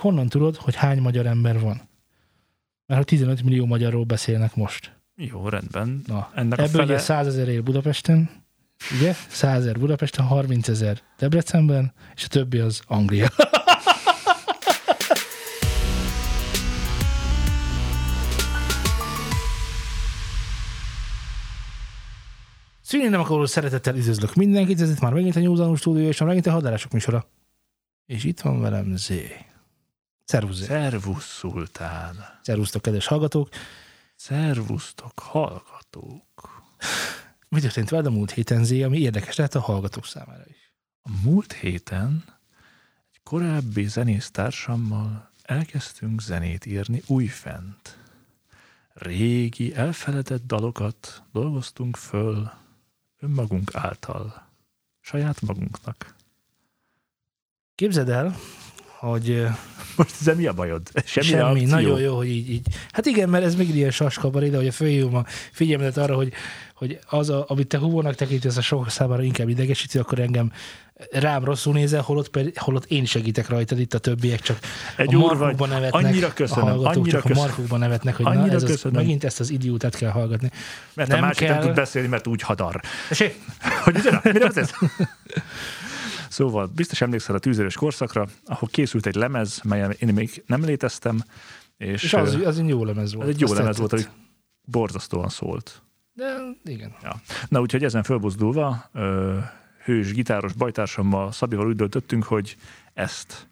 honnan tudod, hogy hány magyar ember van? Mert hogy 15 millió magyarról beszélnek most. Jó, rendben. Na, Ennek a ebből fele... ugye 100 ezer él Budapesten, ugye? 100 ezer Budapesten, 30 ezer Debrecenben, és a többi az Anglia. Szűnni nem akaró szeretettel üdvözlök mindenkit, ez itt már megint a Nyúzanú stúdió, és már megint a hadárások műsora. És itt van velem Zé. Szervusz. Szervusz, szultán. Szervusztok, kedves hallgatók. Szervusztok, hallgatók. Mi történt veled a múlt héten, Zé, ami érdekes lehet a hallgatók számára is? A múlt héten egy korábbi zenésztársammal elkezdtünk zenét írni újfent. Régi, elfeledett dalokat dolgoztunk föl önmagunk által, saját magunknak. Képzeld el, hogy Most ezzel mi a bajod? Semmi, semmi, nagyon jó, hogy így, így. Hát igen, mert ez még ilyen saskabaré, de hogy a fölhívom a figyelmedet arra, hogy, hogy az, a, amit te humornak tekintesz a sok számára inkább idegesítő, akkor engem rám rosszul nézel, holott, pedig, holott én segítek rajtad, itt a többiek csak Egy a markukban nevetnek. Annyira köszönöm, a hallgatók annyira csak köszönöm. a markukban nevetnek, hogy na, Annyira ez az, köszönöm. megint ezt az idiótát kell hallgatni. Mert Nem a másik kell. nem tud beszélni, mert úgy hadar. Tessék? Hogy micsoda? Mire beszélsz? Szóval biztos emlékszel a tűzerős korszakra, ahol készült egy lemez, melyen én még nem léteztem, és, És az, az egy jó lemez volt. ez egy jó Azt lemez volt, ami borzasztóan szólt. De igen. Ja. Na úgyhogy ezen fölbuzdulva, hős gitáros bajtársammal, Szabival úgy döntöttünk, hogy ezt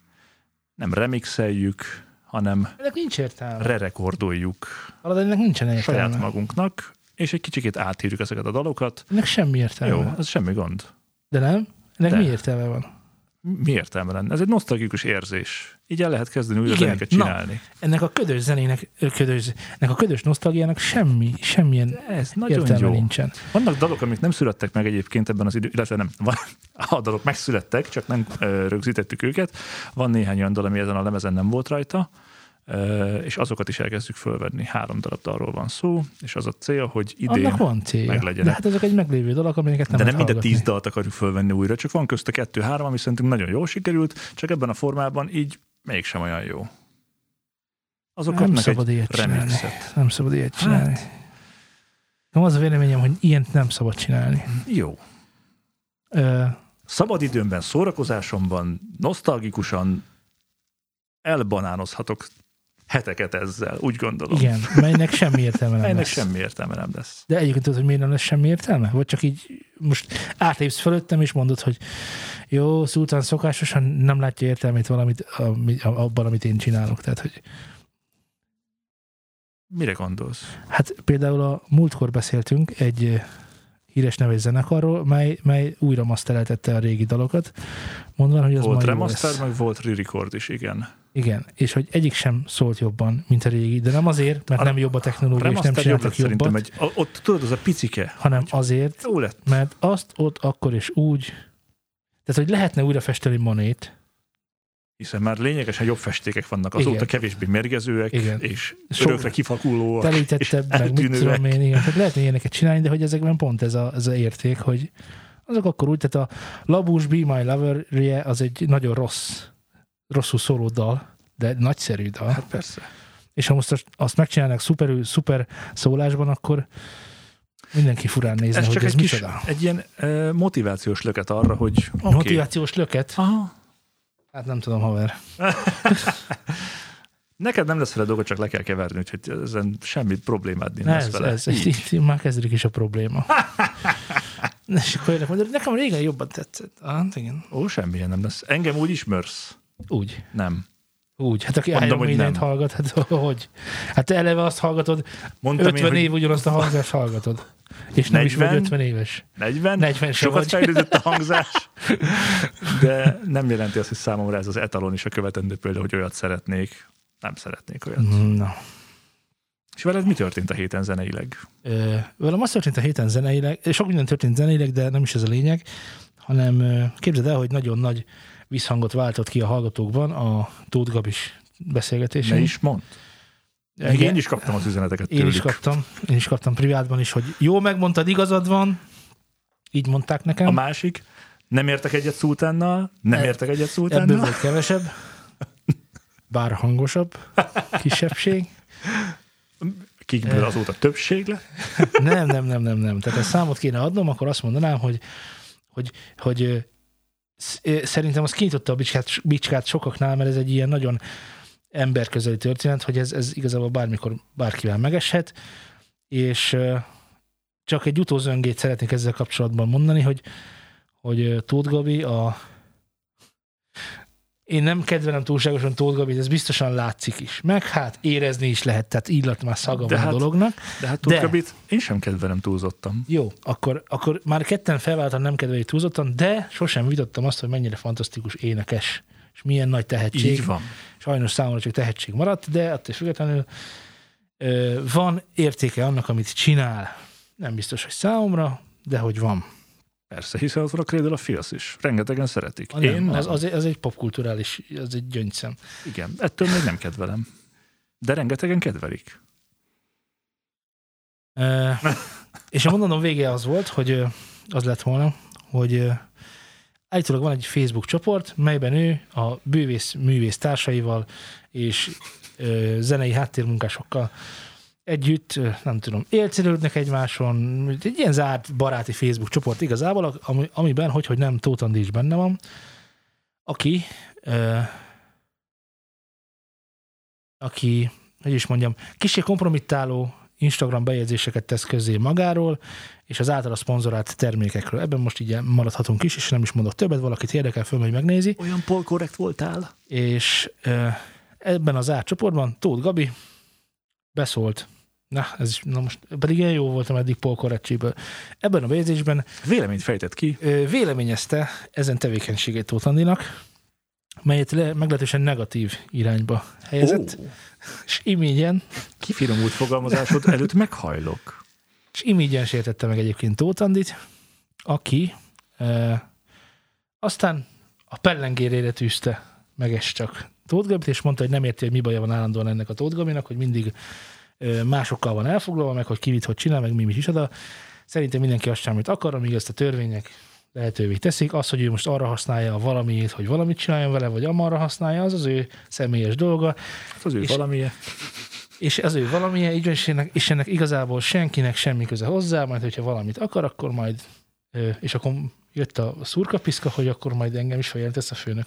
nem remixeljük, hanem Ennek nincs értelme. rerekordoljuk Hallod, ennek nincsen értelme. saját magunknak, és egy kicsikét átírjuk ezeket a dalokat. Ennek semmi értelme. Jó, ez semmi gond. De nem? Ennek De. mi értelme van? Mi értelme lenne? Ez egy nosztalgikus érzés. Így el lehet kezdeni újra Igen, zenéket na. csinálni. Ennek a ködös zenének, ködös, ennek a ködös nosztalgiának semmi, semmilyen Ez nagyon értelme jó. nincsen. Vannak dalok, amik nem születtek meg egyébként ebben az idő, illetve nem, van, a dalok megszülettek, csak nem ö, rögzítettük őket. Van néhány olyan dal, ami ezen a lemezen nem volt rajta, és azokat is elkezdjük fölvenni. Három darab dalról van szó, és az a cél, hogy idén... Annak van célja. meglegyenek. De hát ezek egy meglévő dolog, amiket nem de nem mind a tíz dalt akarjuk fölvenni újra, csak van közt a kettő-három, ami szerintünk nagyon jól sikerült, csak ebben a formában így mégsem olyan jó. Azok Nem szabad ilyet csinálni. remixet. Nem szabad ilyet csinálni. Hát. Nem az a véleményem, hogy ilyet nem szabad csinálni. Jó. Ö, Szabadidőmben, szórakozásomban, nosztalgikusan elbanánozhatok heteket ezzel, úgy gondolom. igen, melynek semmi értelme nem Ennek lesz. semmi értelme nem lesz. De egyébként tudod, hogy miért nem lesz semmi értelme? Vagy csak így most átlépsz fölöttem, és mondod, hogy jó, Szultán szokásosan nem látja értelmét valamit, ami- abban, amit én csinálok. Tehát, hogy Mire gondolsz? Hát például a múltkor beszéltünk egy ö, híres nevű zenekarról, mely, mely újra masztereltette a régi dalokat, mondván, hogy az volt majd remaster, meg volt re-record is, igen. Igen, és hogy egyik sem szólt jobban, mint a régi, de nem azért, mert A- nem jobb a technológia, és nem jobb csináltak szerintem. jobbat, Egy, ott tudod, az a picike. hanem azért, Jó lett. mert azt ott akkor és úgy, tehát hogy lehetne újra festeni Monét, Hiszen már lényegesen jobb festékek vannak, azóta Igen. kevésbé mérgezőek, Igen. és Sok- örökre kifakulóak. telítettebb, és meg mit tudom én, igen. Tehát lehetne ilyeneket csinálni, de hogy ezekben pont ez a, ez a érték, hogy azok akkor úgy, tehát a Labus Be My lover az egy nagyon rossz, rosszul szóló dal, de nagyszerű dal. Hát persze. És ha most azt- megcsinálnak szuper, szuper szólásban, akkor mindenki furán nézne, Ez hogy csak ez egy, kis, micsoda. egy ilyen uh, motivációs löket arra, hogy oké. motivációs löket? Aha. Hát nem tudom, haver. Neked nem lesz vele dolga, csak le kell keverni, úgyhogy ezen semmi problémád nincs Ez, vele. ez, ez, így, így már kezdődik is a probléma. És akkor jönnek mondani, nekem régen jobban tetszett. Hát igen. Ó, semmilyen nem lesz. Engem úgy ismersz? Úgy. Nem. Úgy, hát aki Mondom, Iron Maiden-t hallgat, hát hogy? Hát eleve azt hallgatod, Mondtam 50 én, év hogy ugyanazt a hangzást hallgatod. És nem is vagy 40? 50 éves. 40, 40 se sokat fejlődött a hangzás, de nem jelenti azt, hogy számomra ez az etalon is a követendő példa, hogy olyat szeretnék. Nem szeretnék olyat. Na. És veled mi történt a héten zeneileg? Ö, Velem az történt a héten zeneileg, sok minden történt zeneileg, de nem is ez a lényeg, hanem képzeld el, hogy nagyon nagy visszhangot váltott ki a hallgatókban a Tóth Gabis beszélgetésén. Ne is mond. Még én is kaptam az üzeneteket Én tőlük. is kaptam, én is kaptam privátban is, hogy jó megmondtad, igazad van. Így mondták nekem. A másik, nem értek egyet szultánnal, nem E- értek egyet Ebből szultánnal. volt kevesebb. bár hangosabb kisebbség. Kikből azóta többség lett. Nem, nem, nem, nem, nem. Tehát ha számot kéne adnom, akkor azt mondanám, hogy, hogy, hogy szerintem az kinyitotta a bicskát, bicskát sokaknál, mert ez egy ilyen nagyon emberközeli történet, hogy ez, ez igazából bármikor bárkivel megeshet, és csak egy utózöngét szeretnék ezzel kapcsolatban mondani, hogy, hogy Tóth Gabi a én nem kedvelem túlságosan Tóth Gabit, ez biztosan látszik is. Meg hát érezni is lehet, tehát illat már szaga De van hát- a dolognak. De hát De- Tudkabit én sem kedvelem túlzottam. Jó, akkor, akkor már ketten felváltan nem kedveljük túlzottan, de sosem vitattam azt, hogy mennyire fantasztikus énekes, és milyen nagy tehetség. Így van. Sajnos számomra csak tehetség maradt, de attól függetlenül van értéke annak, amit csinál. Nem biztos, hogy számomra, de hogy van. Persze, hiszen ott van a Cradle of Filth is. Rengetegen szeretik. Ah, Én nem, az, az, az, egy popkulturális, az egy gyöngyszem. Igen, ettől még nem kedvelem. De rengetegen kedvelik. Ö, és a mondanom vége az volt, hogy az lett volna, hogy állítólag van egy Facebook csoport, melyben ő a bűvész művész társaival és ö, zenei háttérmunkásokkal együtt, nem tudom, élcélődnek egymáson, egy ilyen zárt baráti Facebook csoport igazából, ami, amiben, hogy, hogy nem Tóth Andi is benne van, aki ö, aki, hogy is mondjam, kicsi kompromittáló Instagram bejegyzéseket tesz közé magáról, és az általa szponzorált termékekről. Ebben most így maradhatunk is, és nem is mondok többet, valakit érdekel, fölmegy megnézi. Olyan polkorrekt voltál? És ö, ebben az átcsoportban Tóth Gabi beszólt, na, ez is, na most, pedig ilyen jó voltam eddig Paul Korrecsiből. Ebben a bejegyzésben Véleményt fejtett ki. véleményezte ezen tevékenységét Tóth Andinak, melyet le, meglehetősen negatív irányba helyezett, Ó, és iményen kifinomult fogalmazásod előtt meghajlok. És imígyen sértette meg egyébként Tóth Andit, aki e, aztán a pellengérére tűzte meges csak Tóth Gabit, és mondta, hogy nem érti, hogy mi baja van állandóan ennek a Tóth Gabinak, hogy mindig másokkal van elfoglalva, meg hogy ki mit hogy csinál, meg mi mit is oda. Szerintem mindenki azt sem, amit akar, amíg ezt a törvények lehetővé teszik. Az, hogy ő most arra használja a valamiét, hogy valamit csináljon vele, vagy amarra használja, az az ő személyes dolga. Hát az ő És- valamilyen. És ez ő valamilyen, így és ennek, és ennek igazából senkinek semmi köze hozzá, majd hogyha valamit akar, akkor majd, és akkor jött a szurkapiszka, hogy akkor majd engem is feljelentesz a főnök.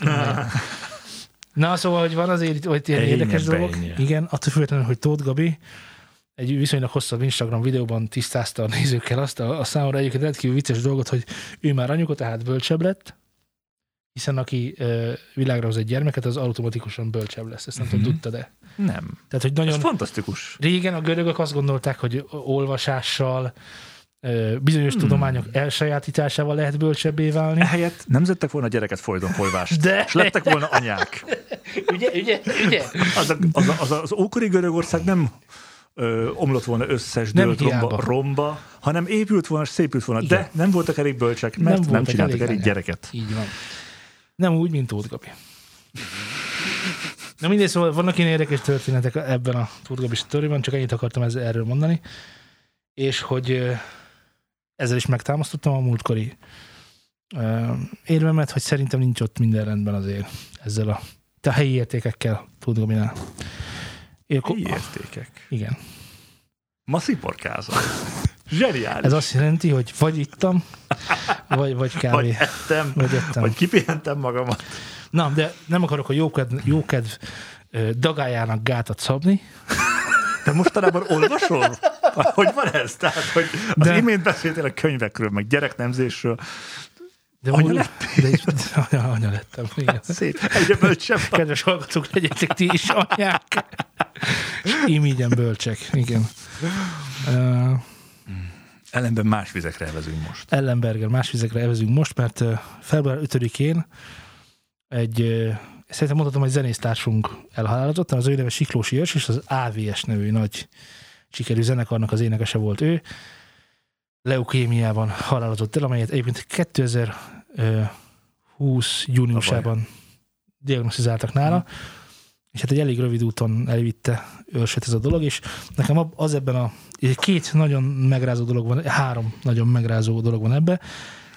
Na, szóval, hogy van azért, hogy ilyen Ennyi, érdekes dolgok. bennyi. Igen, attól függetlenül, hogy Tóth Gabi egy viszonylag hosszabb Instagram videóban tisztázta a nézőkkel azt a, a számomra egyébként rendkívül vicces dolgot, hogy ő már anyuka, tehát bölcsebb lett, hiszen aki ö, világra hoz egy gyermeket, az automatikusan bölcsebb lesz. Ezt nem Mhm. tudom, tudtad de. Nem. Tehát, hogy Ez nagyon, fantasztikus. Régen a görögök azt gondolták, hogy olvasással, bizonyos Hmm. tudományok elsajátításával lehet bölcsebbé válni. Ehelyett nem szedtek volna gyereket folyton folyvást. De- És lettek volna anyák. Ugye, ugye, ugye? Az, a, az, a, az, a, az ókori Görögország nem ö, omlott volna összes, Nem dőlt hiába. romba, romba, hanem épült volna, és szépült volna. Igen. De nem voltak elég bölcsek, mert Nem nem, csináltak elég elég, gyereket. Így van. Nem úgy, mint Tóth Gabi. Na mindegy, szóval vannak ilyen érdekes történetek ebben a Tóth Gabi sztoriban, csak ennyit akartam ezzel, erről mondani. És hogy ezzel is megtámasztottam a múltkori érvemet, hogy szerintem nincs ott minden rendben azért ezzel a, a helyi értékekkel Tóth Gabinál. Én, Helyi értékek. igen. Ma sziporkázom. Zseniális. Ez azt jelenti, hogy vagy ittam, vagy, vagy kávé. Vagy ettem, Vagy ettem. vagy kipihentem magamat. Na, de nem akarok a jókedv, jókedv dagájának gátat szabni. Te mostanában olvasol? Hogy van ez? Tehát, hogy az De- imént beszéltél a könyvekről, meg gyereknemzésről. De Anya lettél? De, de, anya, anya lettem, igen. Szép. Egyre bölcsebb. Kedves hallgatók, legyetek ti is anyák. Imígyen bölcsek, igen. Uh, Ellenben más vizekre evezünk most. Ellenberger más vizekre evezünk most, mert február 5-én egy, szerintem mondhatom, hogy zenésztársunk elhalálozott, az ő neve Siklósi Őrs, és az AVS nevű nagy sikerű zenekarnak az énekese volt ő. Leukémiában halálozott el, amelyet egyébként 2020 júniusában diagnosztizáltak nála, és hát egy elég rövid úton elvitte őrsöt ez a dolog, és nekem az ebben a két nagyon megrázó dolog van, három nagyon megrázó dolog van ebbe.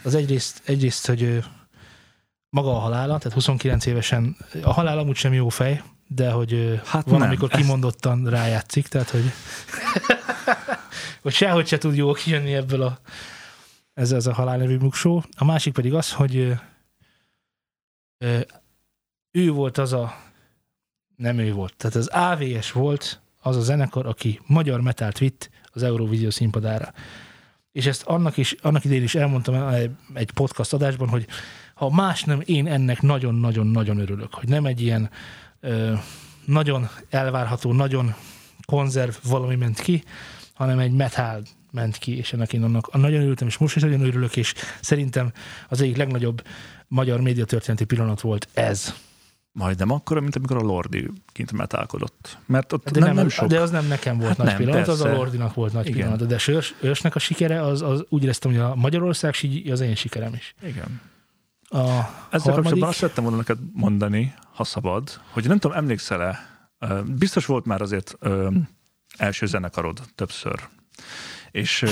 Az egyrészt, egyrészt hogy maga a halála, tehát 29 évesen, a halál amúgy sem jó fej, de hogy Hát van, nem, amikor kimondottan rájátszik, tehát hogy, hogy sehogy se tud jól kijönni ebből a ez, ez a halál nevű muksó. A másik pedig az, hogy ö, ő volt az a nem ő volt, tehát az AVS volt az a zenekar, aki magyar metált vitt az Eurovízió színpadára. És ezt annak, is, annak idején is elmondtam el egy podcast adásban, hogy ha más nem, én ennek nagyon-nagyon-nagyon örülök, hogy nem egy ilyen ö, nagyon elvárható, nagyon konzerv valami ment ki, hanem egy metal ment ki, és ennek én annak nagyon örültem, és most is nagyon örülök, és szerintem az egyik legnagyobb magyar médiatörténeti pillanat volt ez. Majdnem akkor, mint amikor a Lordi kint metálkodott. Mert ott De, nem, nem, nem sok. de az nem nekem volt Hát nagy nem, pillanat, az a persze. Lordinak volt nagy Igen. pillanat. De Sörs, Őrsnek a sikere, az, az úgy éreztem, hogy a Magyarország így az én sikerem is. Igen. A Ezzel harmadik, kapcsolatban azt szerettem volna neked mondani, ha szabad, hogy nem tudom, emlékszel-e, biztos volt már azért ö, első zenekarod többször. És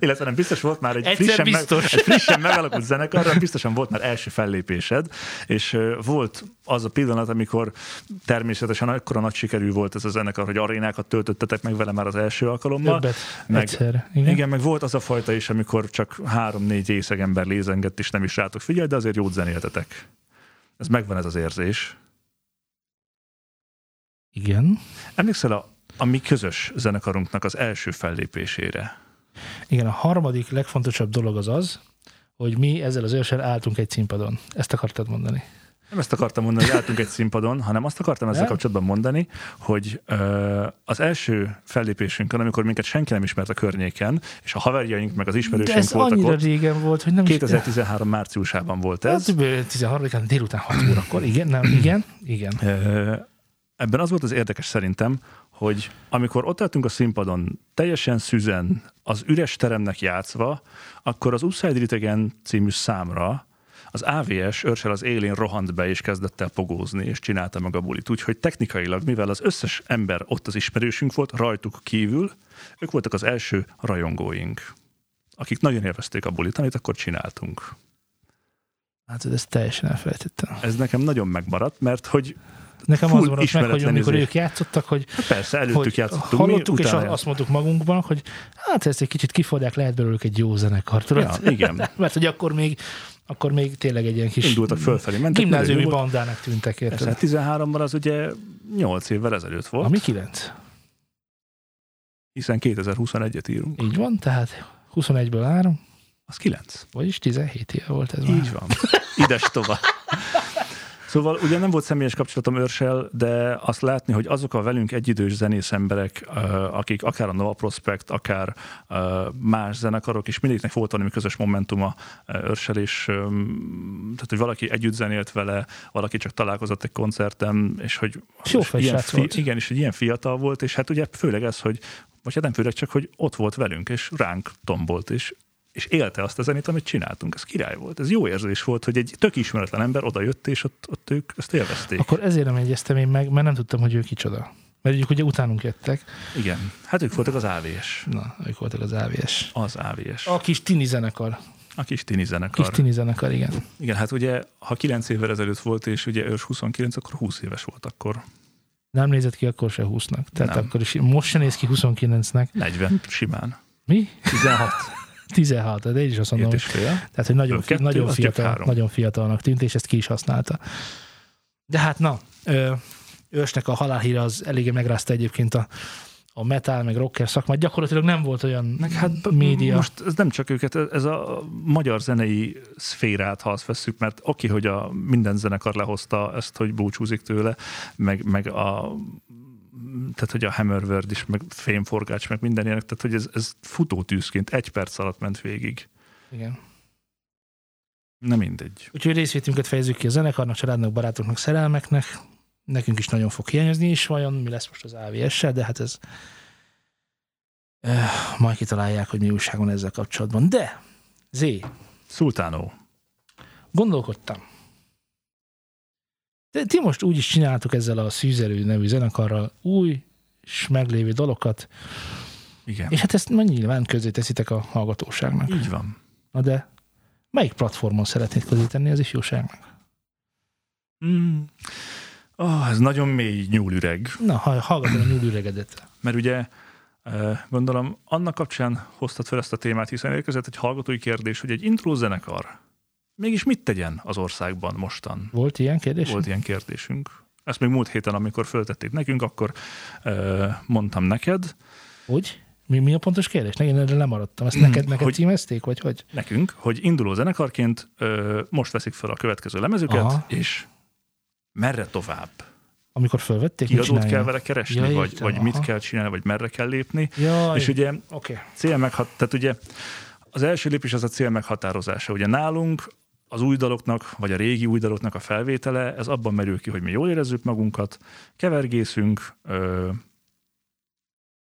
illetve nem biztos volt már egy Egyszer frissen, biztos. Meg, egy frissen megalakult zenekarra, biztosan volt már első fellépésed, és volt az a pillanat, amikor természetesen akkora nagy sikerű volt ez a zenekar, hogy arénákat töltöttetek meg vele már az első alkalommal. többet meg- egyszer. Igen. Igen. Igen, meg volt az a fajta is, amikor csak három-négy részeg ember lézengett, és nem is rátok figyel, de azért jót zenéltetek. Ez megvan ez az érzés. Igen. Emlékszel a, a mi közös zenekarunknak az első fellépésére? Igen, a harmadik legfontosabb dolog az az, hogy mi ezzel az őrsel álltunk egy színpadon. Ezt akartad mondani. Nem ezt akartam mondani, hogy álltunk egy színpadon, hanem azt akartam ezzel Nem? kapcsolatban mondani, hogy ö, az első fellépésünkön, amikor minket senki nem ismert a környéken, és a haverjaink meg az De ismerőseink ez voltak annyira ott, régen volt, hogy nem is... 2013 márciusában volt ez. Ez 13-án délután 6 órakor. Igen, nem, igen, igen. Ö, Ebben az volt az érdekes szerintem, hogy amikor ott álltunk a színpadon, teljesen szüzen, az üres teremnek játszva, akkor az Upside It Again című számra az AVS őrsel az élén rohant be, és kezdett el pogózni, és csinálta meg a bulit. Úgyhogy technikailag, mivel az összes ember ott az ismerősünk volt, rajtuk kívül, ők voltak az első rajongóink, akik nagyon élvezték a bulit, amit akkor csináltunk. Hát ezt teljesen elfelejtettem. Ez nekem nagyon megmaradt, mert hogy Nekem az maradt meg, hogy amikor izé. ők játszottak, hogy, hát persze előttük hogy játszottunk, hallottuk, mi, és utána azt mondtuk magunkban, hogy hát ezt egy kicsit kifordják, lehet belőlük egy jó zenekar, tudod? Ja, igen. Mert hogy akkor még, akkor még tényleg egy ilyen kis Indultak fölfelé, mentek. gimnáziumi bandának tűntek, érted? Persze, hát 13-ban az ugye 8 évvel ezelőtt volt, Ami 9. hiszen 2021-et írunk. Így van, tehát 21-ből 3, Az 9. vagyis 17 éve volt ez már. Így van. Ides tovább. Szóval ugye nem volt személyes kapcsolatom őrsel, de azt látni, hogy azok a velünk egyidős zenész emberek, akik akár a Nova Prospect, akár más zenekarok, és mindegyiknek volt valami közös momentuma őrsel, és tehát, hogy valaki együtt zenélt vele, valaki csak találkozott egy koncerten, és hogy És ilyen volt. igen, és hogy ilyen fiatal volt, és hát ugye főleg ez, hogy vagy hát nem főleg csak, hogy ott volt velünk, és ránk tombolt, és és élte azt a zenét, amit csináltunk. Ez király volt. Ez jó érzés volt, hogy egy tök ismeretlen ember oda jött, és ott, ott ők ezt élvezték. Akkor ezért nem egyeztem én meg, mert nem tudtam, hogy ő kicsoda. Mert ugye, ugye utánunk jöttek. Igen. Hát ők voltak az AVS. Na, ők voltak az AVS. Az AVS. A kis tini zenekar. A kis tini zenekar. Kis tini zenekar, igen. Igen, hát ugye, ha 9 évvel ezelőtt volt, és ugye ős 29, akkor 20 éves volt akkor. Nem nézett ki akkor se 20-nak. Tehát Nem. akkor is, most se néz ki 29-nek. 40 simán. Mi? 16. 16, de én is azt mondom, hogy, tehát, hogy nagyon, kettő, nagyon, fiatal, nagyon fiatalnak tűnt, és ezt ki is használta. De hát na, ö, ősnek a halálhíre az eléggé megrázta egyébként a, a metal, meg rocker szakmát. Gyakorlatilag nem volt olyan Meg hát média. most ez nem csak őket, ez a magyar zenei szférát, ha azt vesszük, mert oké, hogy a minden zenekar lehozta ezt, hogy búcsúzik tőle, meg, meg a tehát, hogy a Hammerword is, meg fémforgács, meg minden ilyenek, tehát, hogy ez, ez futótűzként egy perc alatt ment végig. Igen. Nem mindegy. Úgyhogy részvétünket fejezzük ki a zenekarnak, családnak, barátoknak, szerelmeknek. Nekünk is nagyon fog hiányozni is, vajon mi lesz most az AVS-sel, de hát ez eh, majd kitalálják, hogy mi újság van ezzel kapcsolatban. De, Zé, Szultánó. gondolkodtam. De ti most úgy is csináltuk ezzel a Szűzelő nevű zenekarral új és meglévő dalokat, Igen. és hát ezt nyilván közé teszitek a hallgatóságnak. Így van. Na de melyik platformon szeretnéd közé tenni az ifjúságnak? Mm. Oh, ez nagyon mély nyúlüreg. Na, ha- hallgatom a nyúlüregedet. Mert ugye eh, gondolom annak kapcsán hoztad fel ezt a témát, hiszen érkezett egy hallgatói kérdés, hogy egy intro zenekar mégis mit tegyen az országban mostan? Volt ilyen kérdés? Volt ilyen kérdésünk. Ezt még múlt héten, amikor föltették nekünk, akkor uh, mondtam neked, Hogy? Mi, mi a pontos kérdés? Ne, én erre lemaradtam. Ezt neked, neked Hogy- címezték, vagy hogy? nekünk, hogy induló zenekarként uh, most veszik fel a következő lemezüket, Aha. és merre tovább? Amikor fölvették, Kiadót kell vele keresni, Ja, vagy, értem, vagy mit kell csinálni, vagy merre kell lépni. Jaj, És ugye oké. cél meghat, tehát ugye az első lépés az a cél meghatározása. Ugye nálunk az új daloknak, vagy a régi új daloknak a felvétele, ez abban merül ki, hogy mi jól érezzük magunkat, kevergészünk, ö,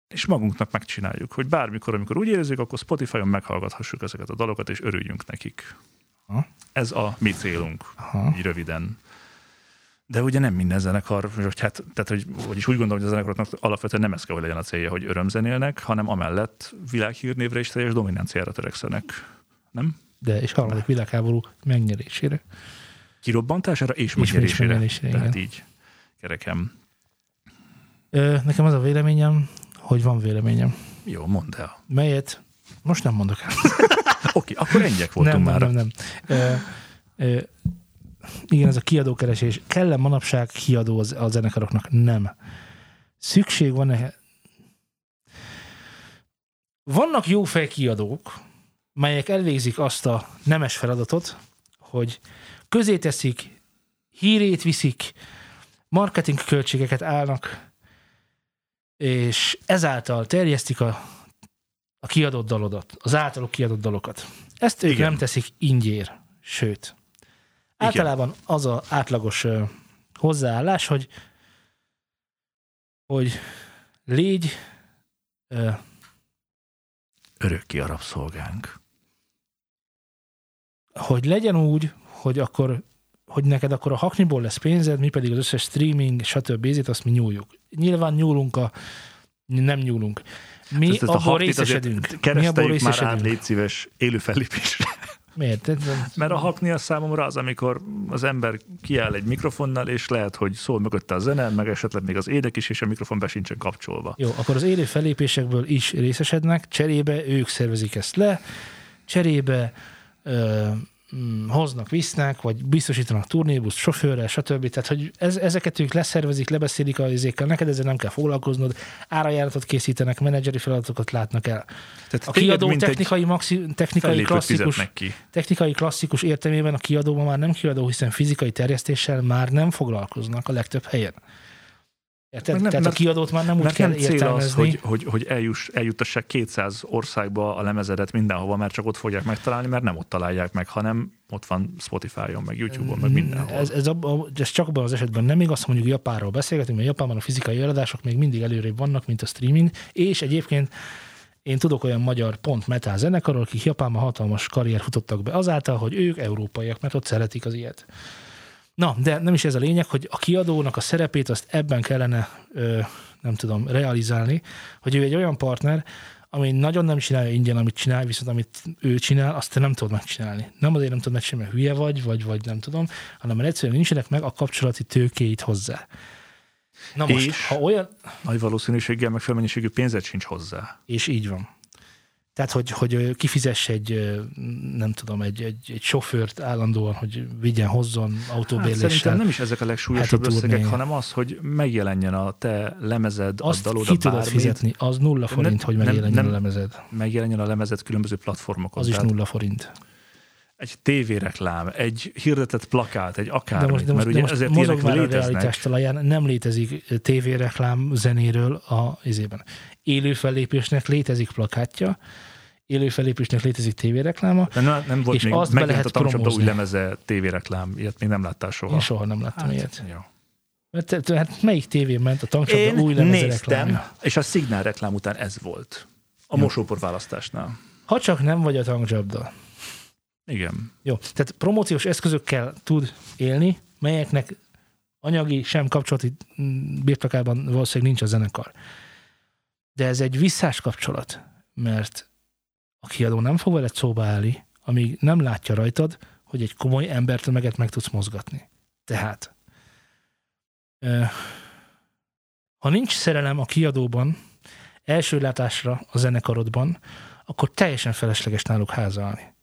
és magunknak megcsináljuk, hogy bármikor, amikor úgy érezzük, akkor Spotify-on meghallgathassuk ezeket a dalokat, és örüljünk nekik. Aha. Ez a mi célunk, Aha. így röviden. De ugye nem minden zenekar, vagy hát, tehát, hogy, vagyis úgy gondolom, hogy a zenekaroknak alapvetően nem ez kell, hogy legyen a célja, hogy örömzenélnek, hanem amellett világhírnévre és teljes dominanciára törekszenek. Nem? De és harmadik világháború megnyerésére. Kirobbantására és megnyerésére. megnyerésére, Tehát igen. így kerekem. Ö, nekem az a véleményem, hogy van véleményem. Jó, mondd el. Melyet most nem mondok el. Oké, akkor ennyiek voltunk nem, már. nem, nem, nem. Ö, ö, igen, ez a kiadókeresés. Kell-e manapság kiadó az- a zenekaroknak? Nem. Szükség van-e? Vannak jó fej kiadók, melyek elvégzik azt a nemes feladatot, hogy közé teszik, hírét viszik, marketing költségeket állnak, és ezáltal terjesztik a, a kiadott dalodat, az általuk kiadott dalokat. Ezt ők Igen. nem teszik ingyér, sőt. Általában az a átlagos ö, hozzáállás, hogy hogy légy ö, Örökké a rabszolgánk. Hogy legyen úgy, hogy akkor hogy neked akkor a hakniból lesz pénzed, mi pedig az összes streaming, stb. ezért azt mi nyúljuk. Nyilván nyúlunk a nem nyúlunk. Mi Ezt- ezt a abból részesedünk. Mi abból Kereszteljük már át, részesedünk. légy szíves, élő fellépésre. Miért? Mert a hakni az számomra az, amikor az ember kiáll egy mikrofonnal, és lehet, hogy szól mögötte a zene, meg esetleg még az édek is, és a mikrofon be sincsen kapcsolva. Jó, akkor az élő fellépésekből is részesednek, cserébe ők szervezik ezt le, cserébe ö, mm, hoznak, visznek, vagy biztosítanak turnébuszt, sofőrrel, stb. Tehát, hogy ez, ezeket ők leszervezik, lebeszélik a izékkel, neked ezzel nem kell foglalkoznod, árajáratot készítenek, menedzseri feladatokat látnak el. Tehát A kiadó technikai, maxi, technikai klasszikus, ki. technikai klasszikus értelmében a kiadóban már nem kiadó, hiszen fizikai terjesztéssel már nem foglalkoznak a legtöbb helyen. Érted? Meg nem- Tehát a mert- kiadót már nem úgy kell nem cél az, értelmezni. hogy, hogy, hogy eljuss, eljuttassák 200 országba a lemezedet mindenhova, mert csak ott fogják megtalálni, mert nem ott találják meg, hanem ott van Spotify-on, meg YouTube-on, meg mindenhol. Ez, ez, abba, ez csak abban az esetben nem igaz, mondjuk Japánról beszélgetünk, mert Japánban a fizikai eladások még mindig előrébb vannak, mint a streaming, és egyébként én tudok olyan magyar pont metal zenekarról, akik Japánban hatalmas karrier futottak be azáltal, hogy ők európaiak, mert ott szeretik az ilyet. Na, de nem is ez a lényeg, hogy a kiadónak a szerepét azt ebben kellene, ö, nem tudom, realizálni, hogy ő egy olyan partner, ami nagyon nem csinálja ingyen, amit csinál, viszont amit ő csinál, azt te nem tudod megcsinálni. Nem azért nem tudod megcsinálni, mert hülye vagy, vagy, vagy nem tudom, hanem mert egyszerűen nincsenek meg a kapcsolati tőkéit hozzá. Na most, És? ha olyan, Nagy valószínűséggel meg felmennyiségű pénzed sincs hozzá. és így van. Tehát, hogy, hogy kifizess egy, nem tudom, egy, egy, egy sofőrt állandóan, hogy vigyen, hozzon Hát autóbérléssel. szerintem nem is ezek a legsúlyosabb heti összegek, hanem az, hogy megjelenjen a te lemezed, a azt dalod, ki a tudod fizetni, az nulla forint, Nem- hogy nem- megjelenjen nem- a lemezed. megjelenjen a lemezed különböző platformokon. Az is Tehát nulla forint. Egy tévéreklám, egy hirdetett plakát, egy De akármit, most, de most, mert de ugye most ezért ilyenek már a léteznek. realitás talaján, nem létezik tévéreklám zenéről a izében. Élő fellépésnek létezik plakátja, élő fellépésnek létezik tévérekláma, De nem, nem volt És még, azt be megjelent a lehet tankcsapda új lemeze tévéreklám, ilyet még nem láttál soha. én soha nem láttam hát, ilyet. Jó. Mert hát melyik tévén ment a tankcsapda Én új lemeze néztem, reklámja? és a szignál reklám után ez volt. A mosópor választásnál. Ha csak nem vagy a tankcsapda. Igen. Jó, tehát promóciós eszközökkel tud élni, melyeknek anyagi, sem kapcsolati mm, birtokában valószínűleg nincs a zenekar. De ez egy visszás kapcsolat, mert a kiadó nem fog veled szóba állni, amíg nem látja rajtad, hogy egy komoly embertömeget meg tudsz mozgatni. Tehát ha nincs szerelem a kiadóban, első látásra a zenekarodban, akkor teljesen felesleges náluk házalni.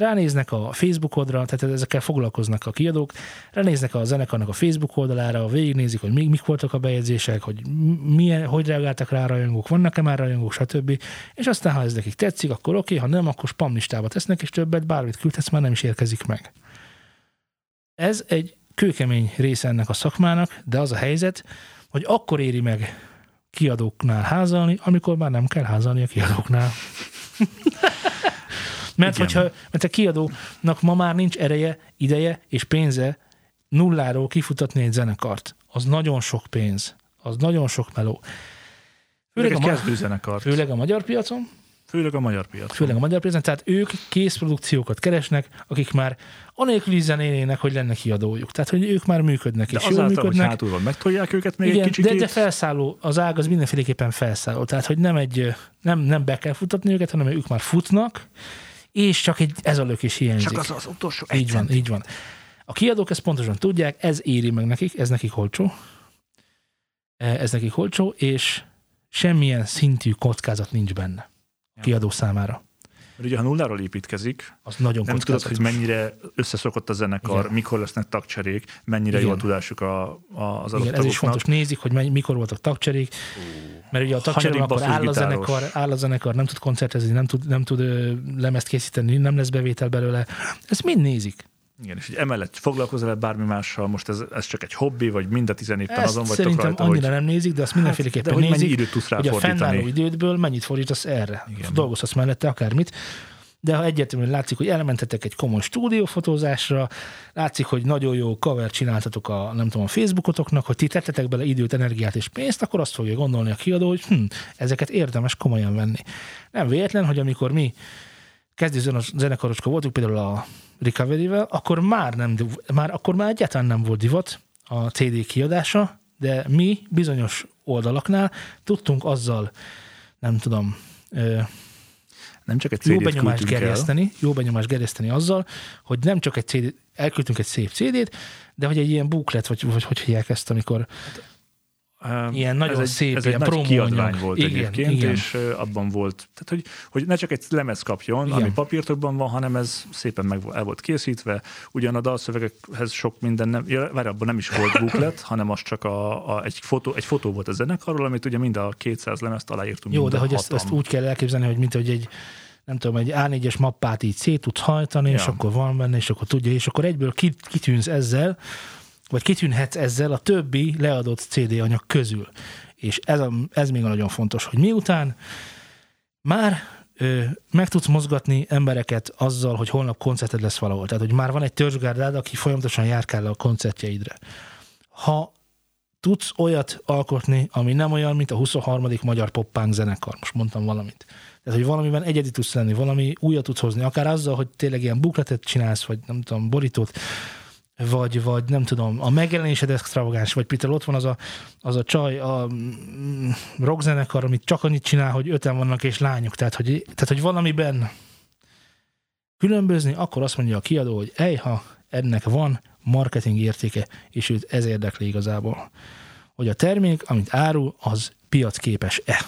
Ránéznek a Facebook oldalra, tehát ezekkel foglalkoznak a kiadók, ránéznek a zenekarnak a Facebook oldalára, végignézik, hogy még mik voltak a bejegyzések, hogy milyen, hogy reagáltak rá a rajongók, vannak-e már rajongók, stb. És aztán, ha ez nekik tetszik, akkor oké, ha nem, akkor spam listába tesznek, és többet bármit küldhetsz, már nem is érkezik meg. Ez egy kőkemény része ennek a szakmának, de az a helyzet, hogy akkor éri meg kiadóknál házalni, amikor már nem kell házalni a kiadóknál. mert, hogyha, mert a kiadónak ma már nincs ereje, ideje és pénze nulláról kifutatni egy zenekart. Az nagyon sok pénz. Az nagyon sok meló. Főleg a, kezdőzenekart. Főleg a magyar piacon. Főleg a magyar piacon. Főleg a magyar piacon. Tehát ők készprodukciókat keresnek, akik már anélkül zenénének, hogy lenne kiadójuk. Tehát, hogy ők már működnek. De és azáltal, jól működnek. hogy hátul van, megtolják őket még Igen, egy kicsit. de, de felszálló, az ág az mindenféleképpen felszálló. Tehát, hogy nem, egy, nem, nem be kell futatni őket, hanem ők már futnak, és csak egy ez a lökés hiányzik. Csak az az utolsó Így van, így van. A kiadók ezt pontosan tudják, ez éri meg nekik, ez nekik olcsó. Ez nekik olcsó, és semmilyen szintű kockázat nincs benne a kiadó számára. Mert ugye, ha nulláról építkezik, az nagyon nem tudod, hogy mennyire összeszokott a zenekar, Igen. mikor lesznek tagcserék, mennyire jó a tudásuk a, a, az adott Igen, ez is fontos, nézik, hogy mely, mikor voltak tagcserék, mert ugye a tagcserék akkor áll a, zenekar, áll a zenekar, nem tud koncertezni, nem tud, nem tud lemezt készíteni, nem lesz bevétel belőle. Ezt mind nézik. Igen, és hogy emellett foglalkozol-e bármi mással, most ez, ez csak egy hobbi, vagy mind a tizenévben azon vagytok szerintem rajta, annyira hogy... nem nézik, de azt mindenféleképpen hát, de hogy nézik, időt tudsz hogy a fennálló idődből mennyit fordítasz erre. Igen. Dolgozhatsz mellette akármit de ha egyértelműen látszik, hogy elmentetek egy komoly stúdiófotózásra, látszik, hogy nagyon jó cover csináltatok a, nem tudom, a Facebookotoknak, hogy ti tettetek bele időt, energiát és pénzt, akkor azt fogja gondolni a kiadó, hogy hm, ezeket érdemes komolyan venni. Nem véletlen, hogy amikor mi kezdő zenekarocska voltunk, például a Recovery-vel, akkor már, nem, már, akkor már egyáltalán nem volt divat a CD kiadása, de mi bizonyos oldalaknál tudtunk azzal, nem tudom, nem csak egy CD-t jó benyomást gerjeszteni, el. jó benyomást gerjeszteni azzal, hogy nem csak egy CD, elküldtünk egy szép CD-t, de hogy egy ilyen buklet, vagy, vagy hogy hívják ezt, amikor Um, ilyen nagyon ez szép, egy, ez ilyen egy nagy kiadvány volt igen, egyébként, igen. és abban volt, tehát hogy, hogy ne csak egy lemez kapjon, igen. ami papírtokban van, hanem ez szépen meg el volt készítve. Ugyan a dalszövegekhez sok minden nem, ja, várj, abban nem is volt buklet, hanem az csak a, a, egy, fotó, egy fotó volt a zenekarról, amit ugye mind a 200 lemezt aláírtunk. Jó, de hogy ezt, ezt, úgy kell elképzelni, hogy mint hogy egy nem tudom, egy A4-es mappát így szét tudsz hajtani, ja. és akkor van benne, és akkor tudja, és akkor egyből kitűnsz ezzel, vagy kitűnhetsz ezzel a többi leadott CD anyag közül. És ez, a, ez még a nagyon fontos, hogy miután már ö, meg tudsz mozgatni embereket azzal, hogy holnap koncerted lesz valahol. Tehát, hogy már van egy törzsgárdád, aki folyamatosan járkál a koncertjeidre. Ha tudsz olyat alkotni, ami nem olyan, mint a 23. magyar poppánk zenekar, most mondtam valamit. Tehát, hogy valamiben egyedi tudsz lenni, valami újat tudsz hozni, akár azzal, hogy tényleg ilyen bukletet csinálsz, vagy nem tudom, borítót, vagy, vagy nem tudom, a megjelenésed extravagáns, vagy például ott van az a, az a csaj, a mm, rockzenekar, amit csak annyit csinál, hogy öten vannak és lányok, tehát hogy, tehát, hogy valamiben különbözni, akkor azt mondja a kiadó, hogy ejha, ennek van marketing értéke, és őt ez érdekli igazából. Hogy a termék, amit árul, az piacképes-e.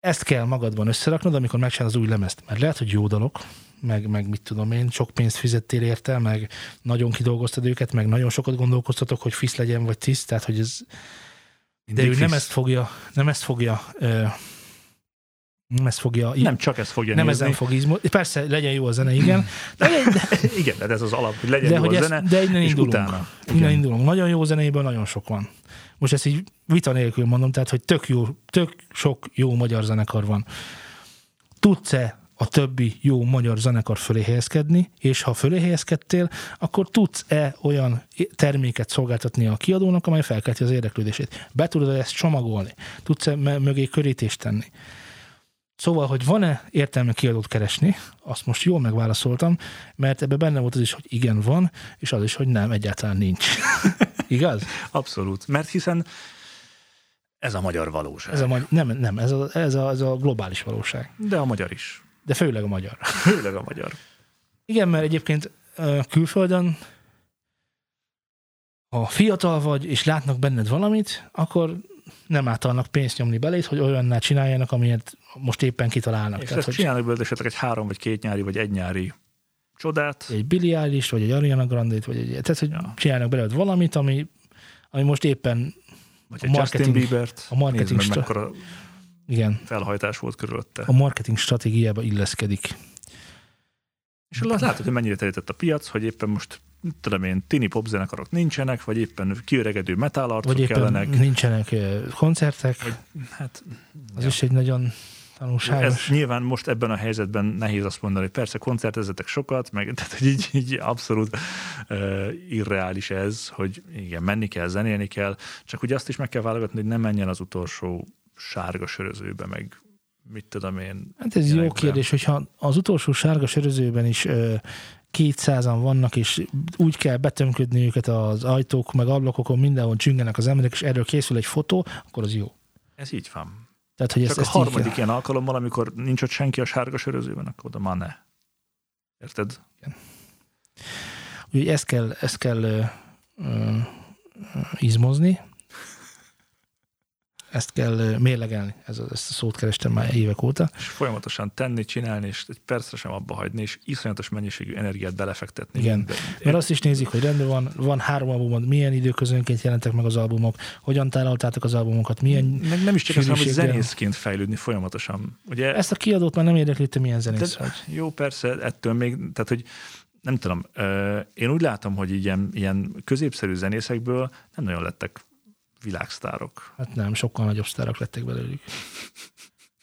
Ezt kell magadban összeraknod, amikor megcsinálod az új lemezt. Mert lehet, hogy jó dalok, meg, meg mit tudom én, sok pénzt fizettél érte, meg nagyon kidolgoztad őket, meg nagyon sokat gondolkoztatok, hogy fisz legyen, vagy tiszt, tehát hogy ez... De ő nem ezt fogja, nem ezt fogja nem ezt fogja... Nem csak ezt fogja Nem nézni. ezen fog izmolni. Persze, legyen jó a zene, igen. De, de, igen, de ez az alap, hogy legyen de jó hogy a ezt, zene, de innen és indulunk. utána. Innen Igen. indulunk. Nagyon jó zenéből nagyon sok van. Most ezt így vita nélkül mondom, tehát, hogy tök, jó, tök sok jó magyar zenekar van. Tudsz-e a többi jó magyar zenekar fölé helyezkedni, és ha fölé helyezkedtél, akkor tudsz-e olyan terméket szolgáltatni a kiadónak, amely felkelti az érdeklődését. Be tudod ezt csomagolni? Tudsz-e mögé körítést tenni? Szóval, hogy van-e értelme kiadót keresni, azt most jól megválaszoltam, mert ebben benne volt az is, hogy igen, van, és az is, hogy nem, egyáltalán nincs. Igaz? Abszolút, mert hiszen ez a magyar valóság. Ez a, nem, nem ez, a, ez, a, ez a globális valóság. De a magyar is. De főleg a magyar. Főleg a magyar. Igen, mert egyébként külföldön, ha fiatal vagy, és látnak benned valamit, akkor nem általnak pénzt nyomni belét, hogy olyannál csináljanak, amilyet most éppen kitalálnak. És Tehát, ezt hogy csinálnak belőle esetleg egy három, vagy két nyári, vagy egy nyári csodát. egy Billie Eilish, vagy egy Ariana Grande-t, vagy egy tehát, hogy Ja. csinálnak belőled valamit, ami, ami most éppen, Vagy a egy Justin marketing- Biebert. a marketing Nézd meg, mekkora igen, felhajtás volt körülötte. a marketing stratégiába illeszkedik. És látod, hogy mennyire terített a piac, hogy éppen most tudom én, tini popzenekarok nincsenek, vagy éppen kiöregedő metálarcok Vagy éppen kellenek. nincsenek ö, koncertek, Hát, az ja. is egy nagyon Ez tanulságos. nyilván most ebben a helyzetben nehéz azt mondani, hogy persze koncertezzetek sokat, meg tehát, hogy így, így abszolút uh, irreális ez, hogy igen, menni kell, zenélni kell, csak ugye azt is meg kell válogatni, hogy nem menjen az utolsó sárga sörözőbe, meg mit tudom én. Hát ez jó kérdés, hogyha az utolsó sárga sörözőben is ö, 200-an vannak, és úgy kell betömködni őket az ajtók, meg ablakokon, mindenhol csüngenek az emberek, és erről készül egy fotó, akkor az jó. Ez így van. Tehát, hogy Csak ezt, a ezt harmadik ilyen alkalommal, amikor nincs ott senki a sárga sörözőben, akkor oda már ne. Érted? Úgyhogy ezt kell, ezt kell ö, ö, izmozni, ezt kell mérlegelni, ez ezt a szót kerestem már évek óta. És folyamatosan tenni, csinálni, és egy percre sem abba hagyni, és iszonyatos mennyiségű energiát belefektetni. Igen. De, Mert azt is nézik, hogy rendben van, van három albumod, milyen időközönként jelentek meg az albumok, hogyan tálaltátok az albumokat, milyen... meg nem is csak azt mondom, hogy zenészként fejlődni folyamatosan. Ugye, Ezt a kiadót már nem érdekli, hogy milyen zenész de, vagy. jó, persze, ettől még, tehát hogy nem tudom, én úgy látom, hogy ilyen, ilyen középszerű zenészekből nem nagyon lettek világsztárok. Hát nem, sokkal nagyobb sztárok lettek belőlük.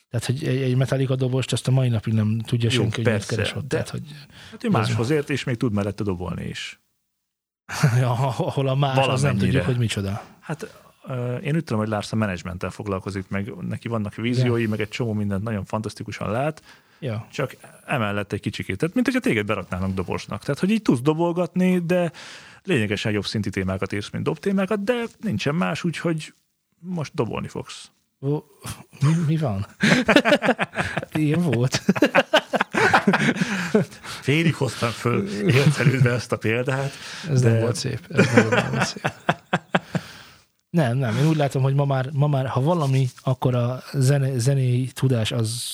Tehát, hogy egy, egy Metallica dobost azt a mai napig nem tudja Jó, senki, hogy persze, keres ott. de- Tehát, hogy Hát ő máshoz ért, és még tud mellette dobolni is. ja, ahol a más, az nem tudjuk, hogy micsoda. Hát én úgy tudom, hogy Lars a menedzsmenttel foglalkozik, meg neki vannak víziói, meg egy csomó mindent nagyon fantasztikusan lát, Ja. csak emellett egy kicsikét. Tehát, mint hogyha téged beraknának dobosnak. Tehát, hogy így tudsz dobolgatni, de lényegesen jobb szinti témákat írsz, mint dobtémákat, de nincsen más, úgyhogy most dobolni fogsz. Ó, mi, mi van? Ilyen volt. Félig hoztam föl élcelődve ezt a példát. Ez De- nem volt szép. Ez nagyon nem volt szép. Nem, nem. Én úgy látom, hogy ma már, ma már ha valami, akkor a zene, zenei tudás az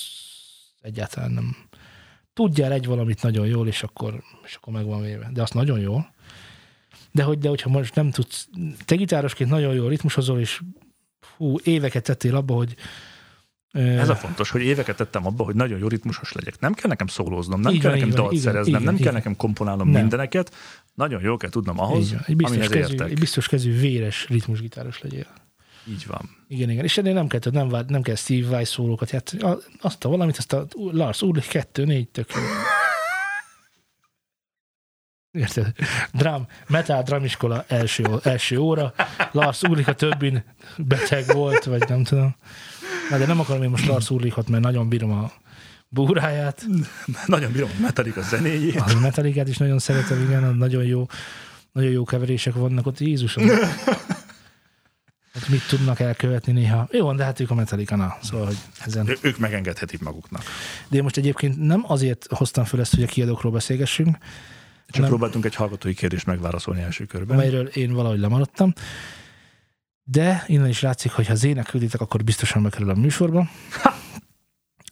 egyáltalán nem. Tudjál egy valamit nagyon jól, és akkor, és akkor meg van véve. De azt nagyon jól. De, hogy, de hogyha most nem tudsz, te gitárosként nagyon jó ritmusozol, és hú, éveket tettél abba, hogy Ez a fontos, hogy éveket tettem abba, hogy nagyon jó ritmusos legyek. Nem kell nekem szólóznom, nem Így kell van, nekem van, dalt szereznem, igen, nem kell nekem komponálnom Nem. mindeneket. Nagyon jó kell tudnom ahhoz, van. egy, biztos amihez kezű, értek. egy biztos kezű véres ritmusgitáros legyél. Így van. Igen, igen. És ennél nem kell, nem, vár, nem kell Steve Vai szólókat játszani. Azt a valamit, azt a Lars Ulrich 2, 4 tök jó. Érted? Drum, metal drumiskola első, első óra. Lars Ulrich a többin beteg volt, vagy nem tudom. Na, de nem akarom én most Lars Ulrichot, mert nagyon bírom a búráját. Nagyon bírom a Metallica zenéjét. A metalikát is nagyon szeretem, igen, nagyon jó, nagyon jó keverések vannak ott. Jézusom! Hát mit tudnak elkövetni néha. Jó, de hát ők a Metallica, na, szóval, hogy ezen. Ő- Ők megengedhetik maguknak. De én most egyébként nem azért hoztam föl ezt, hogy a kiadókról beszélgessünk, Csak Nem. próbáltunk egy hallgatói kérdést megválaszolni első körben. amelyről én valahogy lemaradtam. De innen is látszik, hogy ha zének külditek, akkor biztosan bekerül a műsorba.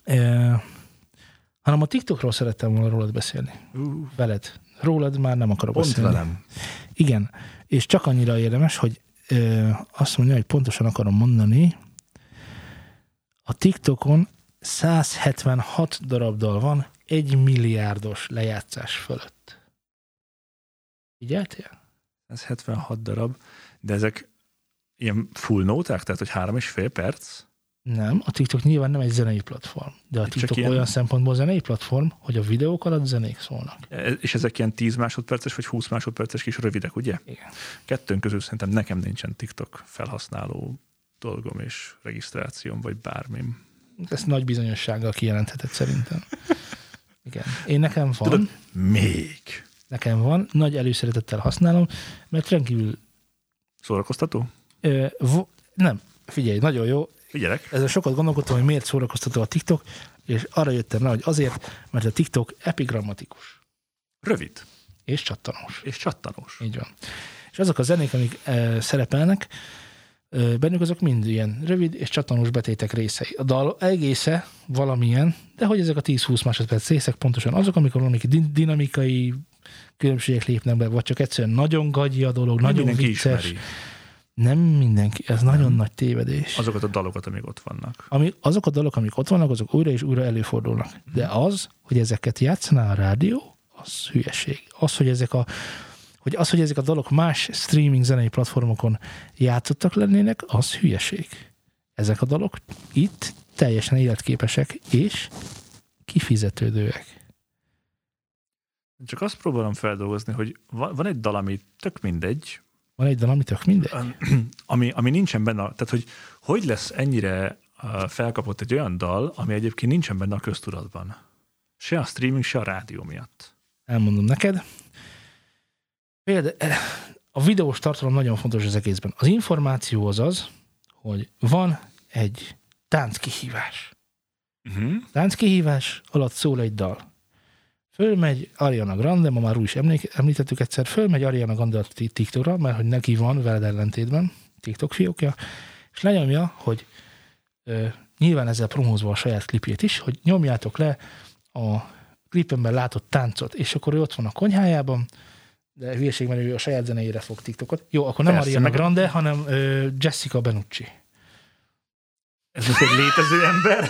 E, hanem a TikTokról szerettem volna rólad beszélni. Ú, Veled. Rólad már nem akarok Pont beszélni. velem. Igen, és csak annyira érdemes, hogy ö, azt mondja, hogy pontosan akarom mondani, a TikTokon 176 darab dal van egy milliárdos lejátszás fölött. Figyeltél? Ez 76 darab, de ezek ilyen full nóták, tehát hogy három és fél perc? Nem, a TikTok nyilván nem egy zenei platform, de a Csak TikTok ilyen- olyan szempontból zenei platform, hogy a videók alatt zenék szólnak. E- És ezek ilyen 10 másodperces vagy 20 másodperces kis rövidek, ugye? Igen. Kettőn közül szerintem nekem nincsen TikTok felhasználó dolgom és regisztrációm, vagy bármim. Ezt nagy bizonyossággal kijelentheted szerintem. Igen. Én nekem van. Tudod, még Nekem van, nagy előszeretettel használom, mert rendkívül... szórakoztató? Ö, vo- nem, figyelj, nagyon jó. Figyelek. Ezzel sokat gondolkodtam, hogy miért szórakoztató a TikTok, és arra jöttem rá, hogy azért, mert a TikTok epigrammatikus Rövid és csattanós. és csattanós. Így van. És azok a zenék, amik e, szerepelnek, e, bennük azok mind ilyen rövid és csattanós betétek részei. A dal egésze valamilyen, de hogy ezek a 10-20 másodperc részek pontosan azok, amikor valami dinamikai különbségek lépnek be, vagy csak egyszerűen nagyon gagyi a dolog, Nem nagyon vicces. ismeri Nem mindenki, ez nem. nagyon nagy tévedés. azokat a dalokat, amik ott vannak. Ami, azok a dalok, amik ott vannak, azok újra és újra előfordulnak. De az, hogy ezeket játszaná a rádió, az hülyeség. Az, hogy ezek a hogy az, hogy ezek a dalok más streaming zenei platformokon játszottak lennének, az hülyeség. Ezek a dalok itt teljesen életképesek és kifizetődőek. Csak azt próbálom feldolgozni, hogy van, van egy dal, ami tök mindegy, Van egy dal, ami tök mindegy. ami, ami nincsen benne, tehát hogy hogy lesz ennyire felkapott egy olyan dal, ami egyébként nincsen benne a köztudatban. Se a streaming, se a rádió miatt. Elmondom neked. Például a videós tartalom nagyon fontos az egészben. Az információ az az, hogy van egy tánckihívás. Uh-huh. Tánckihívás alatt szól egy dal. Fölmegy Ariana Grande, ma már úgy is emlék- említettük egyszer, fölmegy Ariana Grande a ti- TikTokra, mert hogy neki van veled ellentétben TikTok fiókja, és lenyomja, hogy ö, nyilván ezzel promózva a saját klipjét is, hogy nyomjátok le a klipemben látott táncot, és akkor ő ott van a konyhájában, de hülyeség, mert ő a saját zenéjére fog TikTokot. Jó, akkor nem Persze, Ariana meg- Grande, hanem ö, Jessica Benucci. Ez most egy létező ember,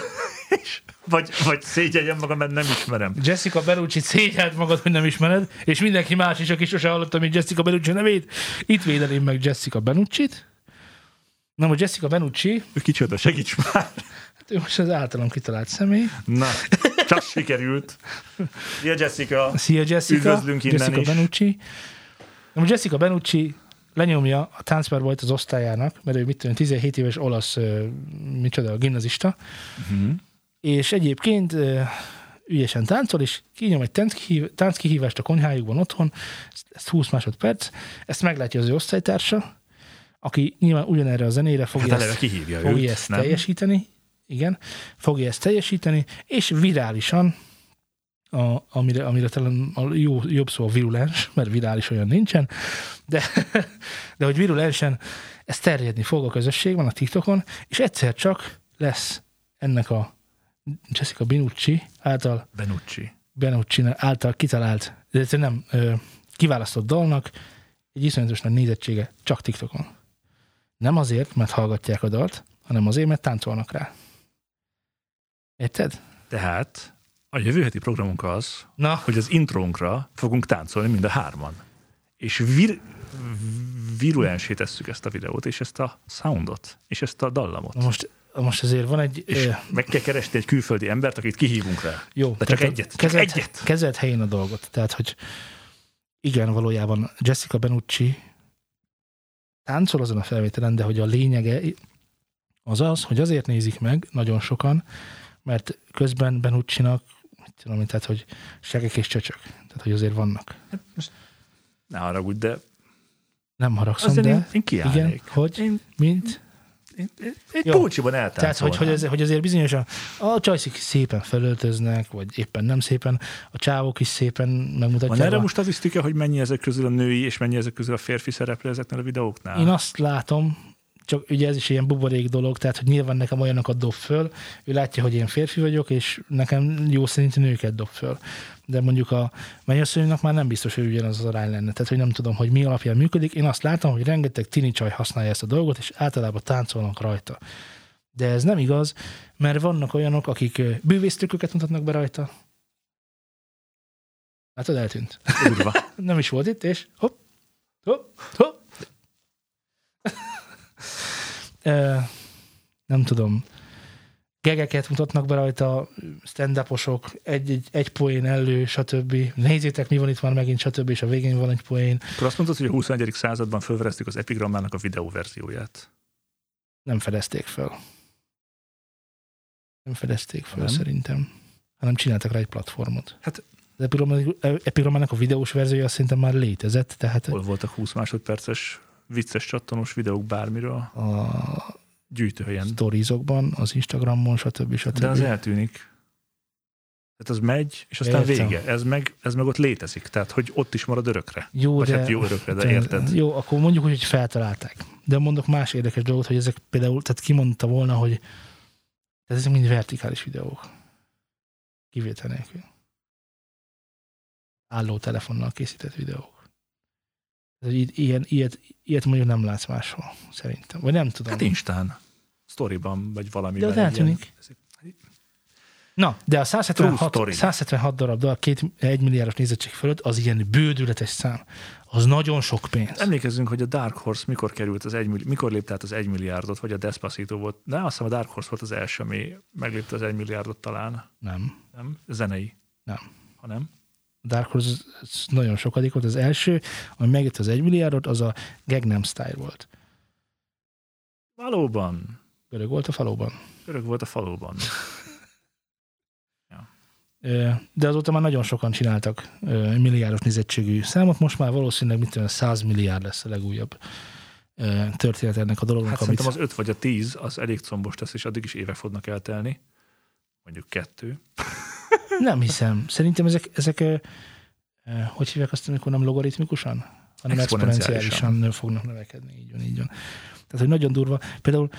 és vagy, vagy szégyeljem magam, mert nem ismerem. Jessica Benucci szégyeld magad, hogy nem ismered, és mindenki más is, aki sose hallotta még Jessica Benucci nevét, itt védeném meg Jessica Benucci-t. Na, hogy Jessica Benucci, Ő kicsoda, segíts már. hát ő most az általam kitalált személy. Na, csak sikerült. Szia Jessica. Szia Jessica, Üdvözlünk innen Jessica is. Benucci. Na, most Jessica Benucci lenyomja a táncpár volt az osztályának, mert ő mit tudom, 17 éves olasz, micsoda, gimnazista, Uh-huh. És egyébként ügyesen táncol, és kinyom egy tánckihív- tánckihívást a konyhájukban otthon, ez 20 másodperc, ezt meglátja az ő osztálytársa, aki nyilván ugyanerre a zenére fogja, Hát ezt, fogja őt, ezt nem? teljesíteni, igen, fogja ezt teljesíteni, és virálisan, a, amire, amire talán a jó, jobb szó a virulens, mert virális olyan nincsen, de, de hogy virulensen ez terjedni fog a közösségben, a TikTokon, és egyszer csak lesz ennek a Jessica Benucci által Benucci. Benucci által kitalált, de nem ö, kiválasztott dalnak egy iszonyatos nagy nézettsége csak TikTokon. Nem azért, mert hallgatják a dalt, hanem azért, mert táncolnak rá. Érted? Tehát a jövő heti programunk az, Na, hogy az intrónkra fogunk táncolni mind a hárman. És vir, virulensé tesszük ezt a videót, és ezt a soundot, és ezt a dallamot. na most, most azért van egy... És Ö, meg kell keresni egy külföldi embert, akit kihívunk rá. jó, De csak tehát egyet, csak Kezed, egyet. Kezed helyén a dolgot. Tehát, hogy igen, valójában Jessica Benucci táncol azon a felvételen, de hogy a lényege az az, hogy azért nézik meg nagyon sokan, mert közben Benucci-nak, mit tudom tehát, hogy segek és csöcsök. Tehát, hogy azért vannak. Ne haragudj, de Nem haragszom, azért de én, én kiállnék. igen, hogy, Én, mint? Egy Jó. pulcsiban Tehát, hogy, eltáncolnám. hogy, ez, hogy azért bizonyosan a csajszik szépen felöltöznek, vagy éppen nem szépen, a csávok is szépen megmutatják. Van erre a- most statisztika, hogy mennyi ezek közül a női, és mennyi ezek közül a férfi szereplő ezeknél a videóknál? Én azt látom, csak ugye ez is ilyen buborék dolog, tehát hogy nyilván nekem olyanokat dob föl, ő látja, hogy én férfi vagyok, és nekem jó szerint nőket dob föl. De mondjuk a mennyasszonynak már nem biztos, hogy ugyanaz az arány lenne. Tehát, hogy nem tudom, hogy mi alapján működik. Én azt látom, hogy rengeteg tini csaj használja ezt a dolgot, és általában táncolnak rajta. De ez nem igaz, mert vannak olyanok, akik bűvésztrükköket mutatnak be rajta. Látod, eltűnt. Durva. Nem is volt itt, és hopp, hopp, hopp. Nem tudom, gegeket mutatnak be rajta, stand egy, egy, egy poén elő, stb. Nézzétek, mi van itt már megint, stb. És a végén van egy poén. Akkor azt mondtad, hogy a 21. században fölvereztük az epigrammának a videó verzióját. Nem fedezték fel. Nem fedezték fel, Nem? szerintem. Hanem csináltak rá egy platformot. Hát- az Epigramának a videós verziója szerintem már létezett, tehát Hol voltak 20 másodperces vicces csattanós videók bármiről? a Gyűjtőhelyen. sztorizokban, az Instagramon, stb. stb. De az eltűnik. Tehát ez megy, és aztán Értem. vége. Ez meg, ez meg ott létezik. Tehát, hogy ott is marad örökre. Jó, Vagy de, hát jó örökre, de de- érted? Jó, akkor mondjuk, hogy feltalálták. De mondok más érdekes dolgot, hogy ezek például, tehát kimondta volna, hogy ezek mind vertikális videók. Kivétel nélkül. Álló telefonnal készített videók. Ilyen, ilyet, ilyet mondjuk nem látsz máshol, szerintem. Vagy nem tudom. Hát Instán, sztoriban, vagy valamiben. De az eltűnik. Na, de a True 176, story. 176 darab dal, két, egy milliárdos nézettség fölött, az ilyen bődületes szám. Az nagyon sok pénz. Emlékezzünk, hogy a Dark Horse mikor került az egy, mikor lépte át az egy milliárdot, vagy a Despacito volt. De azt hiszem a Dark Horse volt az első, ami meglépte az egy milliárdot talán. Nem. Nem? Zenei. Nem. Ha nem? Dark Horse nagyon sokadik volt. Az első, ami megjött az egy milliárdot, az a Gangnam Style volt. Valóban. Görög volt a falóban. Örök volt a faluban. Ö, De azóta már nagyon sokan csináltak milliárdos nézettségű számot, most már valószínűleg mit tudom, 100 milliárd lesz a legújabb történet ennek a dolognak, Hát amit az öt vagy a tíz, az elég combos lesz, és addig is évek fognak eltelni. Mondjuk kettő. Nem hiszem. Szerintem ezek, ezek hogy hívják azt, amikor nem logaritmikusan, hanem Exponenciálisan. nő fognak növekedni. Így van, így van. Tehát, hogy nagyon durva. Például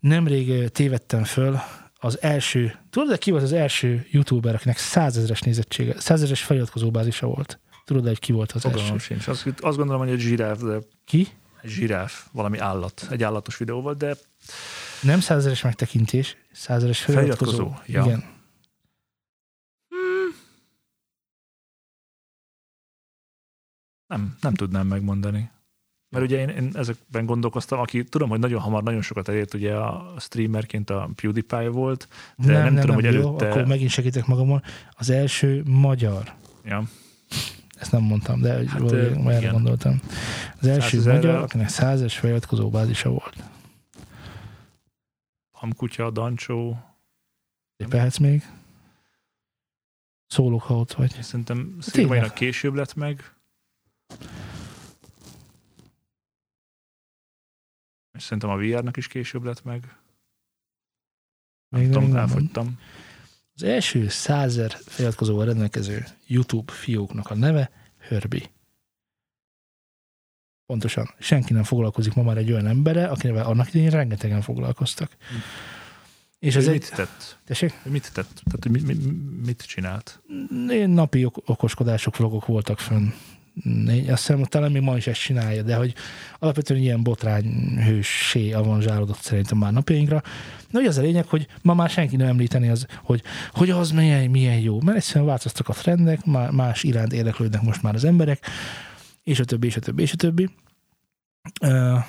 nemrég tévedtem föl az első, tudod, de ki volt az első youtuber, akinek százezeres nézettsége, százezeres feliratkozó bázisa volt? Tudod, hogy ki volt az Fogalmam első? sincs. Azt, azt gondolom, hogy egy zsiráf, de Ki? egy zsiráf, valami állat. Egy állatos videó volt, de Nem százezeres megtekintés, százezeres feliratkozó. Feliratkozó, ja. Igen. Nem, nem tudnám megmondani. Mert ugye én, én ezekben gondolkoztam, aki tudom, hogy nagyon hamar, nagyon sokat elért, ugye a streamerként a PewDiePie volt, de nem, tudom, hogy jó, előtte... Akkor megint segítek magamon. Az első magyar. Ja. Ezt nem mondtam, de Hát, hát, erre igen. gondoltam. Az első magyar, akinek százes feliratkozó bázisa volt. Hamkutya, Dancsó, Lépelhetsz még? Szólok, ha ott vagy. szerintem Szilvainak később lett meg. És szerintem a VR-nak is később lett meg. Még tudom, nem elfogytam. Az első százer feliratkozóval rendelkező YouTube fióknak a neve Hörbi. Pontosan. Senki nem foglalkozik ma már egy olyan emberre, akivel annak idején rengetegen foglalkoztak. És És ez egy... mit tett? Tessék? Mit tett? Tehát, mi, mi, mit csinált? Napi ok- okoskodások, vlogok voltak fönn. Én azt hiszem, talán még ma is ezt csinálja, de hogy alapvetően ilyen botrányhősé avanzsálódott szerintem már napjainkra. De ugye az a lényeg, hogy ma már senki nem említeni az, hogy, hogy az milyen, milyen jó. Mert egyszerűen változtak a trendek, má- más iránt érdeklődnek most már az emberek, és a többi, és a többi, és a többi. Uh,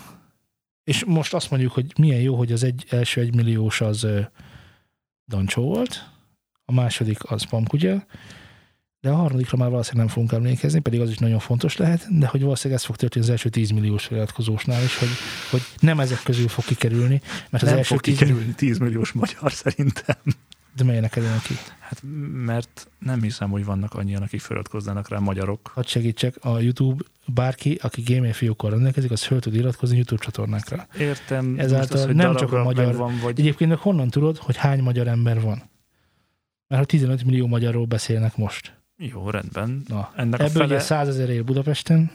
és most azt mondjuk, hogy milyen jó, hogy az egy, első egymilliós az uh, Dancsó volt, a második az Pamkutya, de a harmadikra már valószínűleg nem fogunk emlékezni, pedig az is nagyon fontos lehet, de hogy valószínűleg ez fog történni az első 10 milliós feliratkozósnál is, hogy, hogy nem ezek közül fog kikerülni, mert az nem első fog 10 kikerülni 10 milliós magyar szerintem. de melynek kerülnek ki? Hát mert nem hiszem, hogy vannak annyian, akik feliratkoznának rá magyarok. Hadd segítsek, a YouTube bárki, aki gamer fiókkal rendelkezik, az föl tud iratkozni YouTube csatornákra. Értem, Ezáltal az, hogy nem csak a magyar- megvan, vagy Egyébként honnan tudod, hogy hány magyar ember van? Mert ha 15 millió magyarról beszélnek most. Jó, rendben. Na, Ennek a Ebből ugye fele, 100 ezer él Budapesten,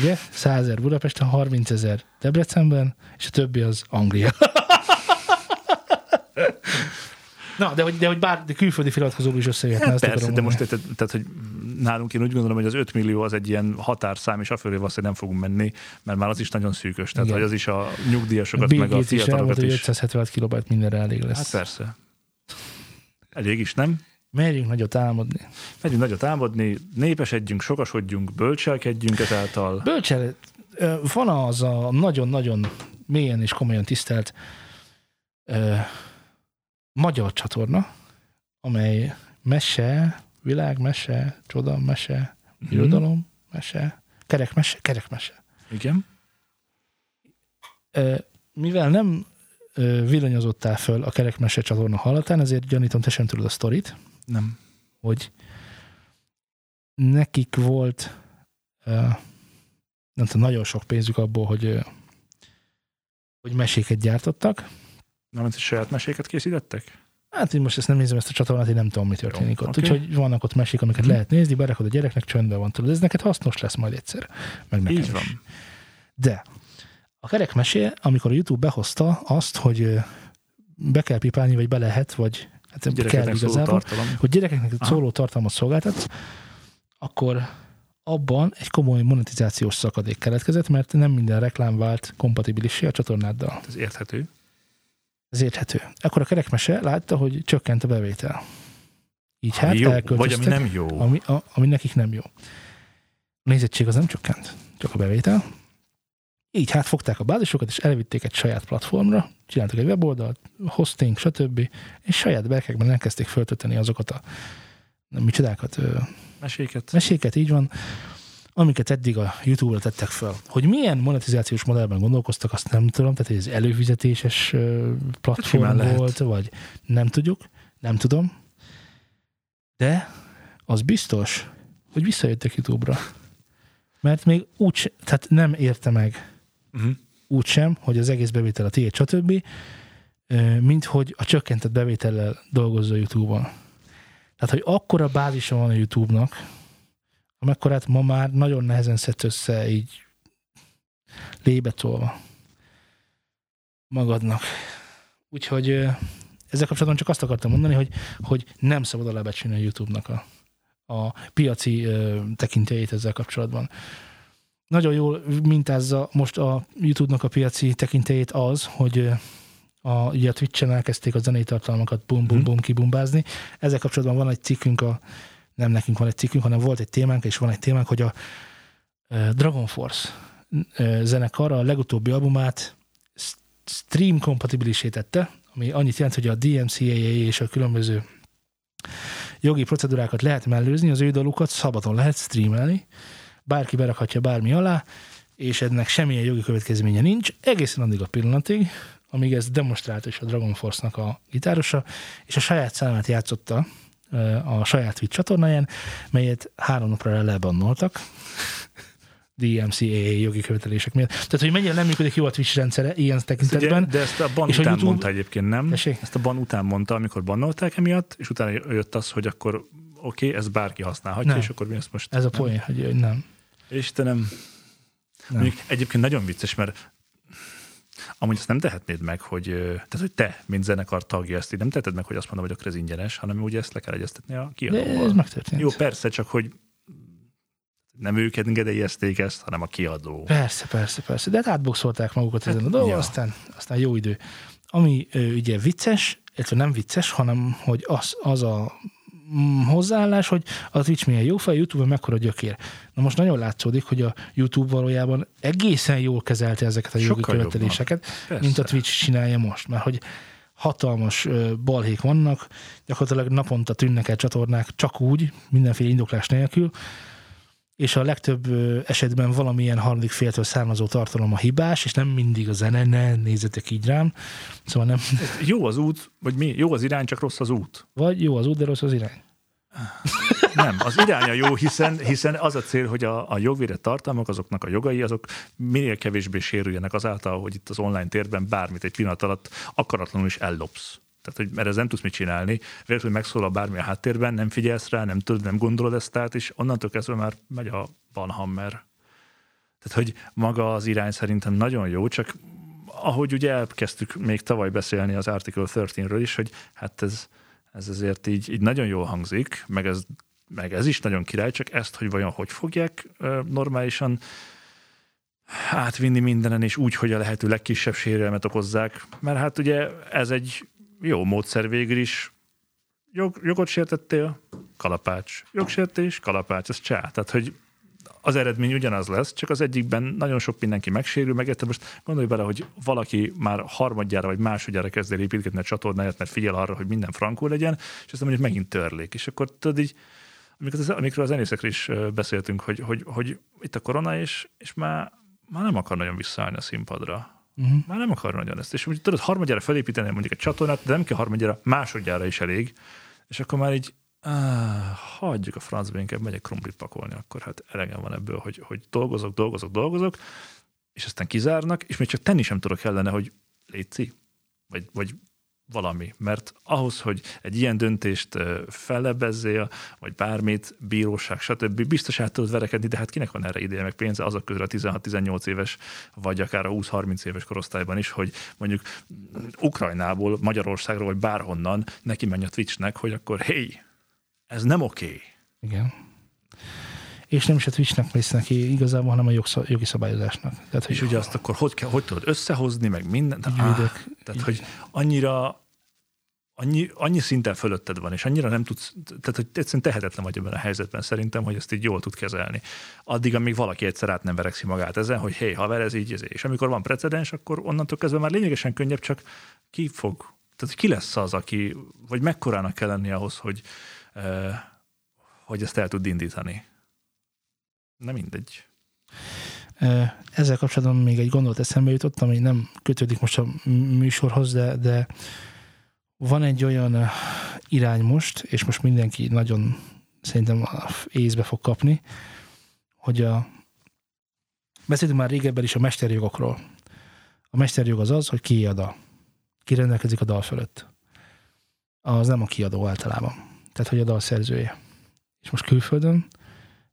ugye? 100 ezer Budapesten, 30 ezer Debrecenben, és a többi az Anglia. Na, de hogy, de hogy bár de külföldi feliratkozók is összejöhetne, hát persze, de most érted, tehát, hogy nálunk én úgy gondolom, hogy az 5 millió az egy ilyen határszám, és afölé valószínűleg nem fogunk menni, mert már az is nagyon szűkös. Tehát, Igen. hogy az is a nyugdíjasokat, Bill meg a Gates is elmondta, fiatalokat is. 576 kilobájt mindenre elég lesz. Hát persze. Elég is, nem? Merjünk nagyot álmodni. Megyünk nagyot álmodni, népesedjünk, sokasodjunk, bölcselkedjünk ezáltal. Bölcsel, van az a nagyon-nagyon mélyen és komolyan tisztelt ö, magyar csatorna, amely mese, világmese, csoda, mese, Mhm. irodalom, mese, kerekmese, kerekmese. Igen. Ö, Mivel nem villanyozottál föl a kerekmese csatorna hallatán, ezért gyanítom, te sem tudod a sztorit, Nem. hogy nekik volt nem tudom, nagyon sok pénzük abból, hogy, hogy meséket gyártottak. Nem, hogy saját meséket készítettek? Hát én most ezt nem nézem ezt a csatornát, én nem tudom, mi történik Jó, ott. oké. Úgyhogy vannak ott mesék, amiket Mhm. lehet nézni, berakod a gyereknek, csöndben van tudod. Ez neked hasznos lesz majd egyszer. Meg nekem Így is. van. De a kerek mesé, amikor a YouTube behozta azt, hogy be kell pipálni, vagy be lehet, vagy hát kell igazából, hogy gyerekeknek Aha. szóló tartalmat szolgáltatsz, akkor abban egy komoly monetizációs szakadék keletkezett, mert nem minden reklám vált kompatibilissé a csatornáddal. Ez érthető. Ez érthető. Akkor a kerekmese látta, hogy csökkent a bevétel. Így hát Ami jó, vagy ami nem jó. ami, a, ami nekik nem jó. A nézettség az nem csökkent, csak a bevétel. Így hát fogták a bázisokat, és elvitték egy saját platformra, csináltak egy weboldalt, hosting, stb. És saját berkekben elkezdték föltölteni azokat a micsodákat, ö, Meséket. meséket, így van, amiket eddig a YouTube-ra tettek fel. Hogy milyen monetizációs modellben gondolkoztak, azt nem tudom, tehát ez előfizetéses platform lehet. volt, vagy nem tudjuk, nem tudom. De az biztos, hogy visszajöttek YouTube-ra. Mert még úgy, tehát nem érte meg Uh-huh. úgy sem, hogy az egész bevétel a tiéd, stb., mint hogy a csökkentett bevétellel dolgozza YouTube-on. Tehát, hogy akkora bázisa van a YouTube-nak, amekkorát ma már nagyon nehezen szedsz össze így lébetolva magadnak. Úgyhogy ezzel kapcsolatban csak azt akartam mondani, hogy, hogy nem szabad alábecsülni a YouTube-nak a, a piaci ö, tekintélyét ezzel kapcsolatban. Nagyon jól mintázza most a YouTube-nak a piaci tekintélyét az, hogy a, ugye a Twitch-en elkezdték a zenei tartalmakat bum bum Mhm. bum kibumbázni. Ezzel kapcsolatban van egy cikkünk, a, nem nekünk van egy cikkünk, hanem volt egy témánk, és van egy témánk, hogy a Dragon Force zenekar a legutóbbi albumát stream kompatibilisé tette, ami annyit jelent, hogy a DMCAA és a különböző jogi procedúrákat lehet mellőzni, az ő dalukat szabadon lehet streamelni, bárki berakhatja bármi alá, és ennek semmilyen jogi következménye nincs, egészen addig a pillanatig, amíg ez demonstrálta is a Dragon Force-nak a gitárosa, és a saját számát játszotta a saját Twitch csatornáján, melyet három napra lebannoltak, DMCAA jogi követelések miatt. Tehát, hogy mennyire nem működik jó a Twitch rendszere ilyen Ugye, tekintetben. de ezt a ban És a után YouTube- mondta egyébként, nem? Tessék? Ezt a ban után mondta, amikor bannolták emiatt, és utána jött az, hogy akkor oké, okay, ezt bárki használhatja, Nem. és akkor mi ezt most... Ez a poén, hogy nem. Istenem. nem. Mondjuk egyébként nagyon vicces, mert amúgy azt nem tehetnéd meg, hogy, tehát, hogy te, mint zenekar tagja, ezt így nem teheted meg, hogy azt mondom, hogy akkor ez ingyenes, hanem ugye ezt le kell egyeztetni a De kiadóval. ez megtörtént. Jó, persze, csak hogy nem ők engedélyezték ezt, hanem a kiadó. Persze, persze, persze. De hát átboxolták magukat ezen a dolgon, ja. aztán, aztán jó idő. Ami ugye vicces, illetve nem vicces, hanem hogy az, az a hozzáállás, hogy a Twitch milyen jó fej, YouTube-on mekkora gyökér. Na most nagyon látszódik, hogy a YouTube valójában egészen jól kezelte ezeket a jogi Sokkal követeléseket, mint a Twitch csinálja most. Mert hogy hatalmas balhék vannak, gyakorlatilag naponta tűnnek el csatornák csak úgy, mindenféle indoklás nélkül, és a legtöbb esetben valamilyen harmadik féltől származó tartalom a hibás, és nem mindig a zene, ne nézzetek így rám. Szóval nem, Jó az út, vagy mi? Jó az irány, csak rossz az út. vagy jó az út, de rossz az irány. Nem, az iránya jó, hiszen, hiszen az a cél, hogy a, a jogvédett tartalmak, azoknak a jogai, azok minél kevésbé sérüljenek azáltal, hogy itt az online térben bármit egy pillanat alatt akaratlanul is ellopsz. Tehát, hogy mert ez nem tudsz mit csinálni, véletlenül megszólal bármi a háttérben, nem figyelsz rá, nem tudod, nem gondolod ezt át, és onnantól kezdve már megy a Van Hammer. Tehát, hogy maga az irány szerintem nagyon jó, csak ahogy ugye elkezdtük még tavaly beszélni az Article 13-ről is, hogy hát ez, ez azért így, így nagyon jól hangzik, meg ez, meg ez is nagyon király, csak ezt, hogy vajon hogy fogják normálisan átvinni mindenen, és úgy, hogy a lehető legkisebb sérelmet okozzák, mert hát ugye ez egy jó módszer végül is. Jog, jogot sértettél, kalapács. Jogsértés, kalapács, ez csá. Tehát, hogy az eredmény ugyanaz lesz, csak az egyikben nagyon sok mindenki megsérül, meg érted, most gondolj bele, hogy valaki már harmadjára vagy másodjára kezd el építgetni a csatornáját, mert figyel arra, hogy minden frankó legyen, és aztán mondjuk megint törlék. És akkor tudod így, amikor az, zenészekről is beszéltünk, hogy, hogy, hogy itt a korona, és, és már, már nem akar nagyon visszaállni a színpadra. Uh-huh. Már nem akar nagyon ezt. És úgy tudod, harmadjára felépíteni mondjuk egy csatornát, de nem kell harmadjára, másodjára is elég. És akkor már így, áh, hagyjuk a francba, inkább megyek krumplit pakolni, akkor hát elegem van ebből, hogy, hogy dolgozok, dolgozok, dolgozok, és aztán kizárnak, és még csak tenni sem tudok ellene, hogy létszi, vagy, vagy valami. Mert ahhoz, hogy egy ilyen döntést ö, fellebbezzél, vagy bármit, bíróság, stb. biztos át tudod verekedni, de hát kinek van erre ideje, meg pénze azok közül a 16-18 éves, vagy akár a 20-30 éves korosztályban is, hogy mondjuk Ukrajnából, Magyarországról, vagy bárhonnan neki menj a Twitchnek, hogy akkor hé, ez nem oké. Okay. Igen. És nem is a Twitchnek mész neki igazából, hanem a jogi szabályozásnak. Tehát, És ugye azt akkor hogy, kell, hogy tudod összehozni, meg mindent. Így védek. tehát, Így. hogy annyira annyi, annyi szinten fölötted van, és annyira nem tudsz, tehát hogy egyszerűen tehetetlen vagy ebben a helyzetben szerintem, hogy ezt így jól tud kezelni. Addig, amíg valaki egyszer át nem verekszi magát ezen, hogy hé, haver, ez így, ez így. és amikor van precedens, akkor onnantól kezdve már lényegesen könnyebb, csak ki fog, tehát ki lesz az, aki, vagy mekkorának kell lenni ahhoz, hogy, eh, hogy ezt el tud indítani. Nem mindegy. Ezzel kapcsolatban még egy gondolat eszembe jutott, ami nem kötődik most a műsorhoz, de, de van egy olyan irány most, és most mindenki nagyon szerintem észbe fog kapni, hogy a beszéltünk már régebben is a mesterjogokról. A mesterjog az az, hogy kié a. Ki rendelkezik a dal fölött. Az nem a kiadó általában. Tehát, hogy a dal szerzője. És most külföldön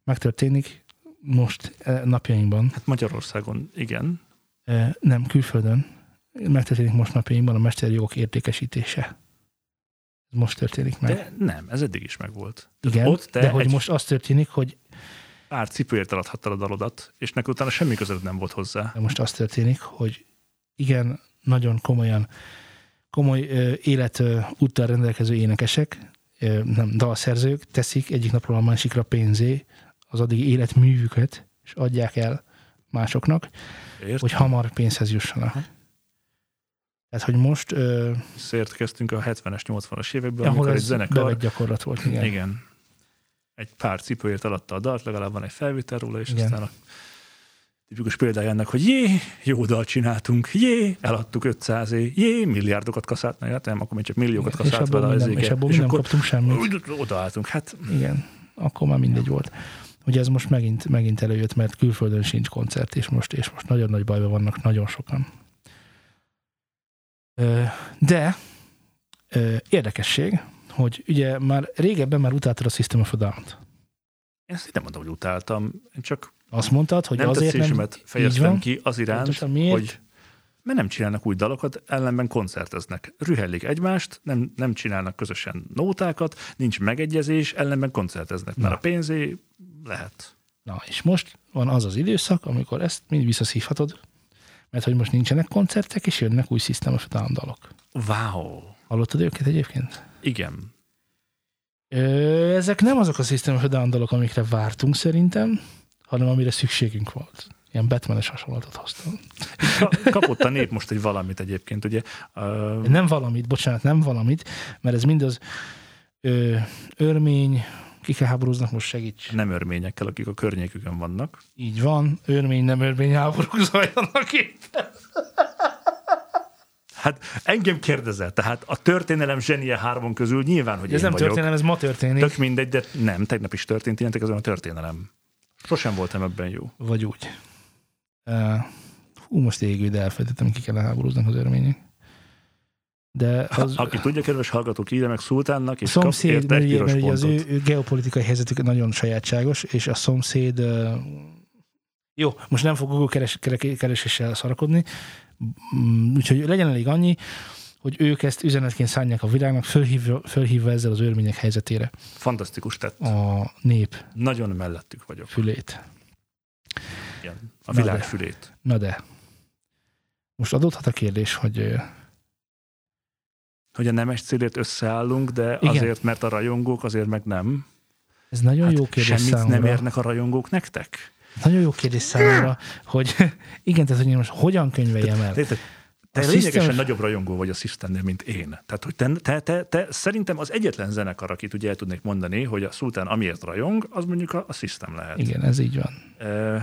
megtörténik most eh, napjainkban, Hát Magyarországon igen, eh, nem külföldön, megtörténik most napjainkban a mesterjogok értékesítése. Ez most történik meg. de nem, ez eddig is megvolt. Igen, ott de hogy most az történik, hogy pár cipőért eladhattad a dalodat, és neki utána semmi között nem volt hozzá. de most az történik, hogy igen, nagyon komolyan, komoly ö, életúttal rendelkező énekesek, ö, nem, dalszerzők teszik egyik napról a másikra pénzé az addigi életművüket, és adják el másoknak, Érted? hogy hamar pénzhez jussanak. Tehát, hogy most, ö, Szért kezdtünk a 70-es, 80-as években, ahol amikor egy zenekar, bevett gyakorlat volt, igen. igen. igen, egy pár cipőért eladta a dalt, legalább van egy felvétel róla, és Igen. aztán a tipikus példája ennek, hogy jé, jó dalt csináltunk, jé, eladtuk 500 é, jé, milliárdokat kaszált, hát nem, akkor még csak milliókat és kaszált abból vele nem, és abból mi nem akkor kaptunk semmit. odaálltunk. Hát Igen, akkor már mindegy volt. Ugye ez most megint, megint előjött, mert külföldön sincs koncert, és most, és most nagyon nagy bajban vannak nagyon sokan. De érdekesség, hogy ugye már régebben már utáltad a System of a Down-t. én ezt nem mondom, hogy utáltam, én csak Azt mondtad, hogy nem azért nem... van. ki az iránt, Pontosan miért? hogy mert nem csinálnak új dalokat, ellenben koncerteznek. Rühellik egymást, nem, nem csinálnak közösen nótákat, nincs megegyezés, ellenben koncerteznek. Mert Na. a pénzé lehet. Na, és most van az az időszak, amikor ezt mind visszaszívhatod, mert hogy most nincsenek koncertek, és jönnek új System of dalok. Wow. Hallottad őket egyébként? Igen. Ö, ezek nem azok a System of dalok, amikre vártunk szerintem, hanem amire szükségünk volt. Ilyen Batmanes hasonlatot hoztam. Ka- kapott a nép most egy valamit egyébként, ugye? Uh, Nem valamit, bocsánat, nem valamit, mert ez mindaz ö, örmény, kikkel háborúznak, most segíts. nem örményekkel, akik a környékükön vannak. Így van, örmény, nem örmény háborúk zajlanak itt. Hát engem kérdezel, tehát a történelem zsenie hármon közül nyilván, hogy Ez én nem vagyok. történelem, ez ma történik. Tök mindegy, de nem, tegnap is történt, ilyenek azon a történelem. Sosem voltam ebben jó. Vagy úgy. Hú, most égő, de elfelejtettem, ki kell háborúznak az örmények. De az, Aki tudja, kedves hallgatók, írja meg Szultánnak, és szomszéd, kap érte mert, egy mert az ő, ő geopolitikai helyzetük nagyon sajátságos, és a szomszéd jó, most nem fog Google keres, keres, kereséssel szarakodni, Mm, úgyhogy legyen elég annyi, hogy ők ezt üzenetként szánják a világnak, fölhívva, fölhívva ezzel az örmények helyzetére Fantasztikus tett. a nép Nagyon mellettük vagyok. fülét. Igen. A Na világ de. fülét. Na de, most adódhat a kérdés, hogy Hogy a nemes célért összeállunk, de Igen. azért, mert a rajongók, azért meg nem. ez nagyon jó kérdés Hát semmit számomra. nem érnek a rajongók nektek? Nagyon jó kérdés számomra, hogy igen, tehát hogy most hogyan könyveljem el. Te, te, te lényegesen System- nagyobb rajongó vagy a Systemnél, mint én. Tehát, hogy te, te, te, te, szerintem az egyetlen zenekar, akit ugye el tudnék mondani, hogy a Sultán amiért rajong, az mondjuk a, a System lehet. Igen, ez így van. Ö,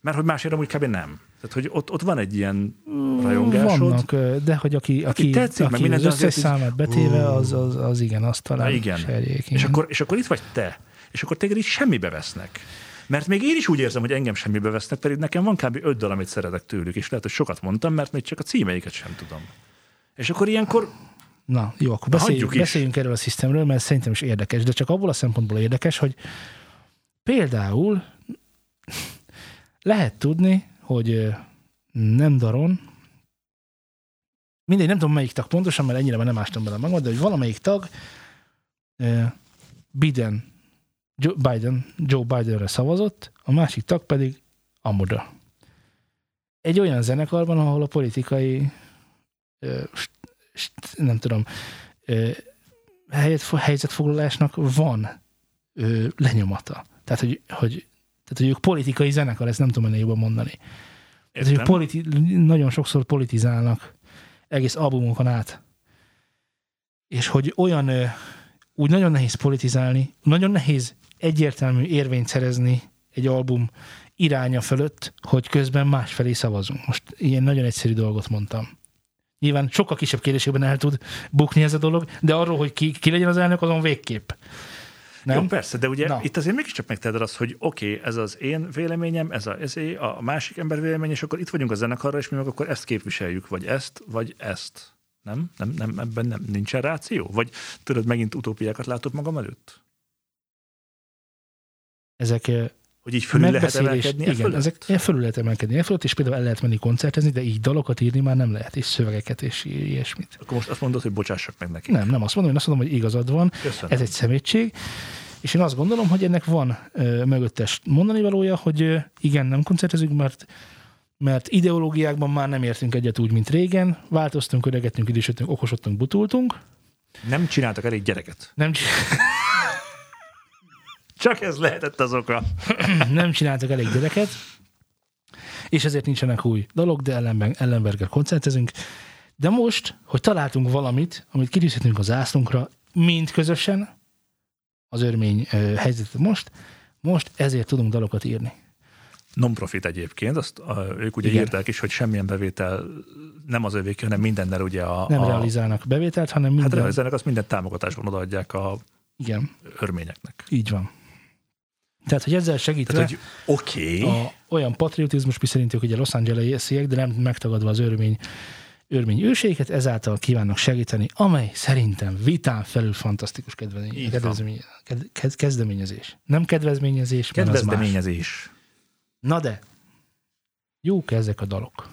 mert hogy másért amúgy kb. nem. Tehát, hogy ott, ott van egy ilyen rajongásod. Vannak, de hogy aki, aki, tetszik, meg aki minden, az összes azért számát betéve, az, az, az igen, azt talán igen. serjék. És igen. akkor, és akkor itt vagy te, és akkor téged így semmibe vesznek. Mert még én is úgy érzem, hogy engem semmibe vesznek, pedig nekem van kb. öt dal, amit szeretek tőlük, és lehet, hogy sokat mondtam, mert még csak a címeiket sem tudom. És akkor ilyenkor Na, jó, akkor Na, beszéljünk, beszéljünk erről a szisztemről, mert szerintem is érdekes, de csak abból a szempontból érdekes, hogy például lehet tudni, hogy nem daron, mindegy, nem tudom melyik tag pontosan, mert ennyire már nem ástam bele magam, de hogy valamelyik tag Biden, Joe Biden, Joe Bidenre szavazott, a másik tag pedig Amoda. Egy olyan zenekarban, ahol a politikai nem tudom, helyzetfoglalásnak van lenyomata. Tehát, hogy, hogy, tehát, hogy ők politikai zenekar, ezt nem tudom ennél jobban mondani. Tehát, hogy politi- nagyon sokszor politizálnak egész albumokon át. És hogy olyan, úgy nagyon nehéz politizálni, nagyon nehéz egyértelmű érvényt szerezni egy album iránya fölött, hogy közben másfelé szavazunk. Most ilyen nagyon egyszerű dolgot mondtam. Nyilván sokkal kisebb kérdésekben el tud bukni ez a dolog, de arról, hogy ki, ki legyen az elnök, azon végképp. Nem? Jó, persze, de ugye Na. Itt azért mégiscsak megteheted azt, hogy oké, okay, ez az én véleményem, ez a, ez a másik ember vélemény, és akkor itt vagyunk a zenekarra, és mi meg akkor ezt képviseljük, vagy ezt, vagy ezt. Nem? nem, nem ebben nem, nincsen ráció? Vagy tudod, megint utópiákat látok magam előtt? Ezek ö, Hogy így fölül lehet emelkedni? e igen, fölött? ezek ilyen fölül lehet emelkedni e fölött, és például el lehet menni koncertezni, de így dalokat írni már nem lehet, és szövegeket, és ilyesmit. Akkor most azt mondod, hogy bocsássak meg neki. Nem, nem azt mondom, én azt mondom, hogy igazad van, Köszönöm. ez egy szemétség, és én azt gondolom, hogy ennek van ö, mögöttes mondani valója, hogy ö, igen, nem koncertezünk, mert mert ideológiákban már nem értünk egyet úgy, mint régen, változtunk, öregettünk, idősödtünk, okosodtunk, butultunk, Nem csináltak elég gyereket. nem, Csak ez lehetett az oka. nem csináltak elég gyereket, és ezért nincsenek új dolog, de ellenben, ellenberger koncertezünk. De most, hogy találtunk valamit, amit kitűzhetünk az zászlunkra, mind közösen, az örmény ö, helyzetet most, most ezért tudunk dalokat írni. Non-profit egyébként, azt a, ők ugye Igen. Írták is, hogy semmilyen bevétel nem az övék, hanem mindennel ugye a... Nem a, realizálnak bevételt, hanem Hát minden... realizálnak, azt minden támogatásban odaadják a Igen, örményeknek. így van. Tehát, hogy ezzel segítve... Tehát, hogy okay, a, olyan patriotizmus, miszerint ők ugye Los Angeles-iek, de nem megtagadva az örmény, örmény őseiket, ezáltal kívánnak segíteni, amely szerintem vitán felül fantasztikus kedvezmény, kedvezmény, ked, kezdeményezés. Nem kedvezményezés, kedvezdeményezés. Na de, jók ezek a dalok.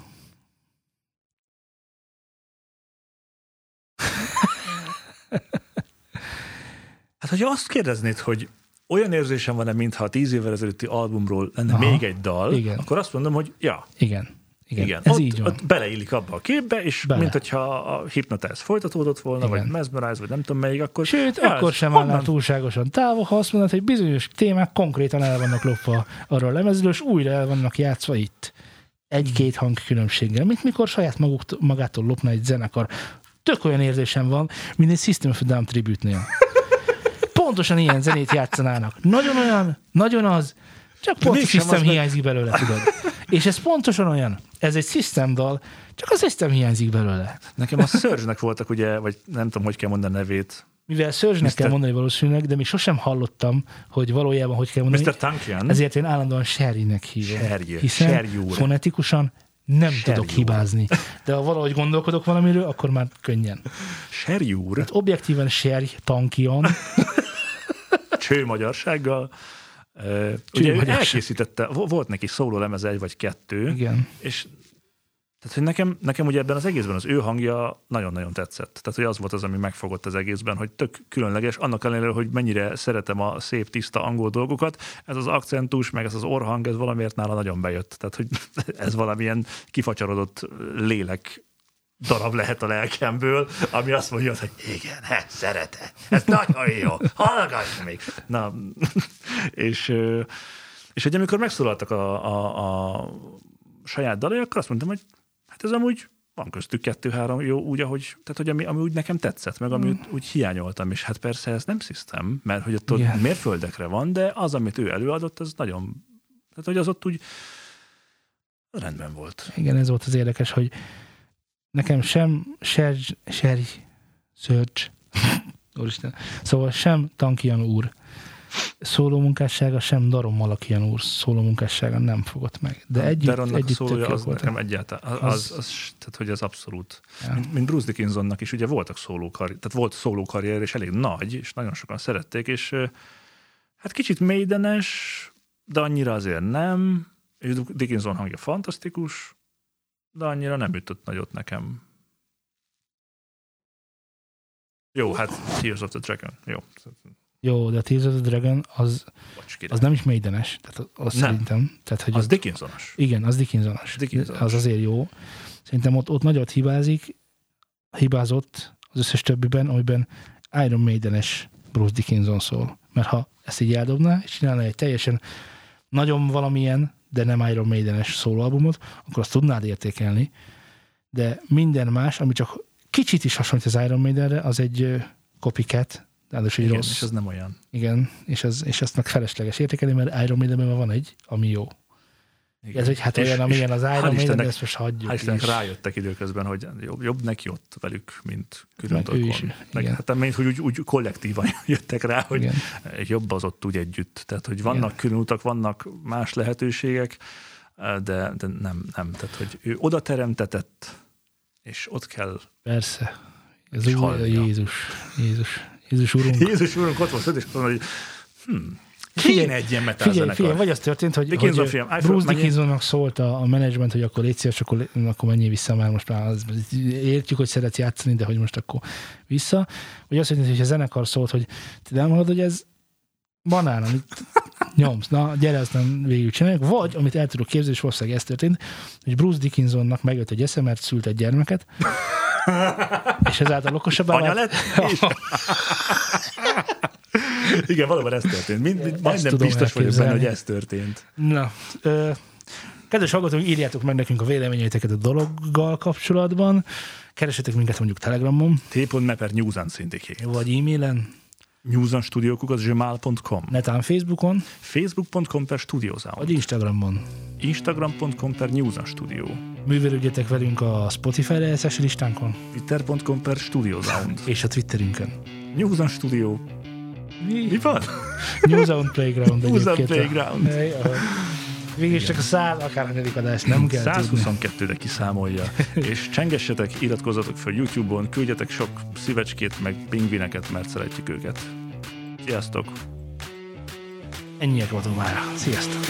Hát, hogyha azt kérdeznéd, hogy olyan érzésem van-e, mintha a tíz évvel ezelőtti albumról lenne Aha, még egy dal, igen. akkor azt mondom, hogy ja, Igen, igen, igen. ez ott, így van. ott beleillik abba a képbe, és Bele. mint hogyha a Hypnotize folytatódott volna, Igen. vagy Mesmerize, vagy nem tudom melyik, akkor... Sőt, Ja, akkor sem állnál túlságosan távol, ha azt mondod, hogy bizonyos témák konkrétan el vannak lopva arról a lemezről, és újra el vannak játszva itt. Egy-két hang különbséggel, mint mikor saját maguk, magától lopna egy zenekar. Tök olyan érzésem van, mint egy System of Down tribute-nél. Pontosan ilyen zenét játszanának. Nagyon olyan, nagyon az, csak pont a System hiányzik belőle, tudod. És ez pontosan olyan. Ez egy System dal, csak a System hiányzik belőle. Nekem a Surge-nek voltak ugye, vagy nem tudom, hogy kell mondani a nevét, Mivel Surge-nek Mr. kell mondani valószínűleg, de még sosem hallottam, hogy valójában hogy kell mondani. Mr. Tankian. Ezért én állandóan Sherry-nek hívom. Sherry, hiszen Sherry fonetikusan nem Sherry tudok úr. hibázni. De ha valahogy gondolkodok valamiről, akkor már könnyen. Sherry úr, Tehát objektíven Sherry Cső magyarsággal. Uh, ugye magyarság. elkészítette, vo- volt neki szóló lemez egy vagy kettő, igen. és tehát, hogy nekem, nekem ugye ebben az egészben az ő hangja nagyon-nagyon tetszett. Tehát, hogy az volt az, ami megfogott az egészben, hogy tök különleges, annak ellenére, hogy mennyire szeretem a szép, tiszta angol dolgokat, ez az akcentus, meg ez az orhang, ez valamiért nála nagyon bejött. Tehát, hogy ez valamilyen kifacsarodott lélek darab lehet a lelkemből, ami azt mondja, hogy igen, he, szeretem, ez nagyon jó, hallgass még. Na, és, és hogy amikor megszólaltak a, a, a saját dalai, akkor azt mondtam, hogy hát ez amúgy van köztük kettő-három jó, úgy, ahogy, tehát, hogy ami, ami úgy nekem tetszett, meg ami úgy, úgy hiányoltam, és hát persze ez nem szisztem, mert hogy ott, ott Igen. mérföldekre van, de az, amit ő előadott, az nagyon, tehát hogy az ott úgy rendben volt. Igen, ez volt az érdekes, hogy nekem sem Sherry, Sherry Search, Úristen, szóval sem Tankian úr szóló munkássága, sem Daron Malakian úr szóló munkássága nem fogott meg. De együtt, Daronnak a együtt szólója tök jók az voltak. nekem egyáltalán, az, az, az, tehát hogy az abszolút. Ja. Mint, mint Bruce Dickinsonnak is, ugye voltak szólókarrier, tehát volt szólókarrier, és elég nagy, és nagyon sokan szerették, és hát kicsit mélydenes, de annyira azért nem. És Dickinson hangja fantasztikus, de annyira nem ütött nagyot nekem. Jó, hát Tears of the Dragon. Jó. Jó, de Tears of the Dragon az, az nem is mélydenes, tehát az Nem. szerintem. Tehát, hogy az az, Dickinsonos. igen, az Dickinsonos. Dickinsonos. Az azért jó. Szerintem ott, ott nagyot hibázik, hibázott az összes többiben, amiben Iron Maidenes Bruce Dickinson szól. Mert ha ezt így eldobná, és csinálna egy teljesen nagyon valamilyen, de nem Iron Maidenes szólóalbumot, akkor azt tudnád értékelni. De minden más, ami csak kicsit is hasonlít az Iron Maidenre, az egy copycat, ráadásul egy Igen, rossz. és ez nem olyan. Igen, és, az, és azt meg felesleges értékelni, mert Iron Maidenben van egy, ami jó. Igen. Ez egy hát És- olyan, amilyen az Iron Maiden, ezt most hagyjuk Hál' Istennek is. rájöttek időközben, hogy jobb, jobb neki ott velük, mint külön Meg hát mint hogy úgy, úgy kollektívan jöttek rá, hogy Igen. jobb az ott úgy együtt. Tehát, hogy vannak Igen. külön utak, vannak más lehetőségek, de, de nem, nem. Tehát, hogy ő oda teremtetett, és ott kell. Persze. Ez úgy. Jézus, Jézus, Jézus Urunk. Jézus úrunk ott volt, és azt mondta, hogy hm, kéne egy ilyen metal Figyelj, figyelj, vagy az történt, hogy, Dickinson hogy film, Bruce Dickinsonnak szólt a, a menedzsment, hogy akkor légy szíves, akkor, akkor menjél vissza, már most már az, értjük, hogy szeret játszani, de hogy most akkor vissza. Vagy azt mondja, hogy a zenekar szólt, hogy te nem hallod, hogy ez banán, amit nyomsz, na gyere, aztán végül csináljuk. Vagy, amit el tudok képzelni, és valószínűleg ez történt, hogy Bruce Dickinsonnak megjött egy esze, mert szült egy gyermeket, és ezáltal okosabbá Anya lett? Igen, valóban ez történt. Mind, mind, majdnem tudom biztos vagyok benne, hogy ez történt. Na, ö, kedves hallgatók, írjátok meg nekünk a véleményeiteket a dologgal kapcsolatban. Keresetek minket mondjuk Telegramon, t.me per News and Syndicate. vagy e-mailen, newsandstudiókukat gmail.com netán Facebookon, facebook.com per studiosound vagy Instagramon. instagram.com per newsandstudio Művelődjetek velünk a Spotify RSS listánkon, twitter.com per studiosound és a Twitterünkön. Newsandstudio Mi van? News on Playground on egyébként. Playground. Ahol- Végül is csak a száz, akár a adás, nem kell tudni. 122-re kiszámolja. És csengessetek, iratkozzatok fel YouTube-on, küldjetek sok szívecskét, meg pingvineket, mert szeretjük őket. Sziasztok! Ennyiek voltunk már. Sziasztok!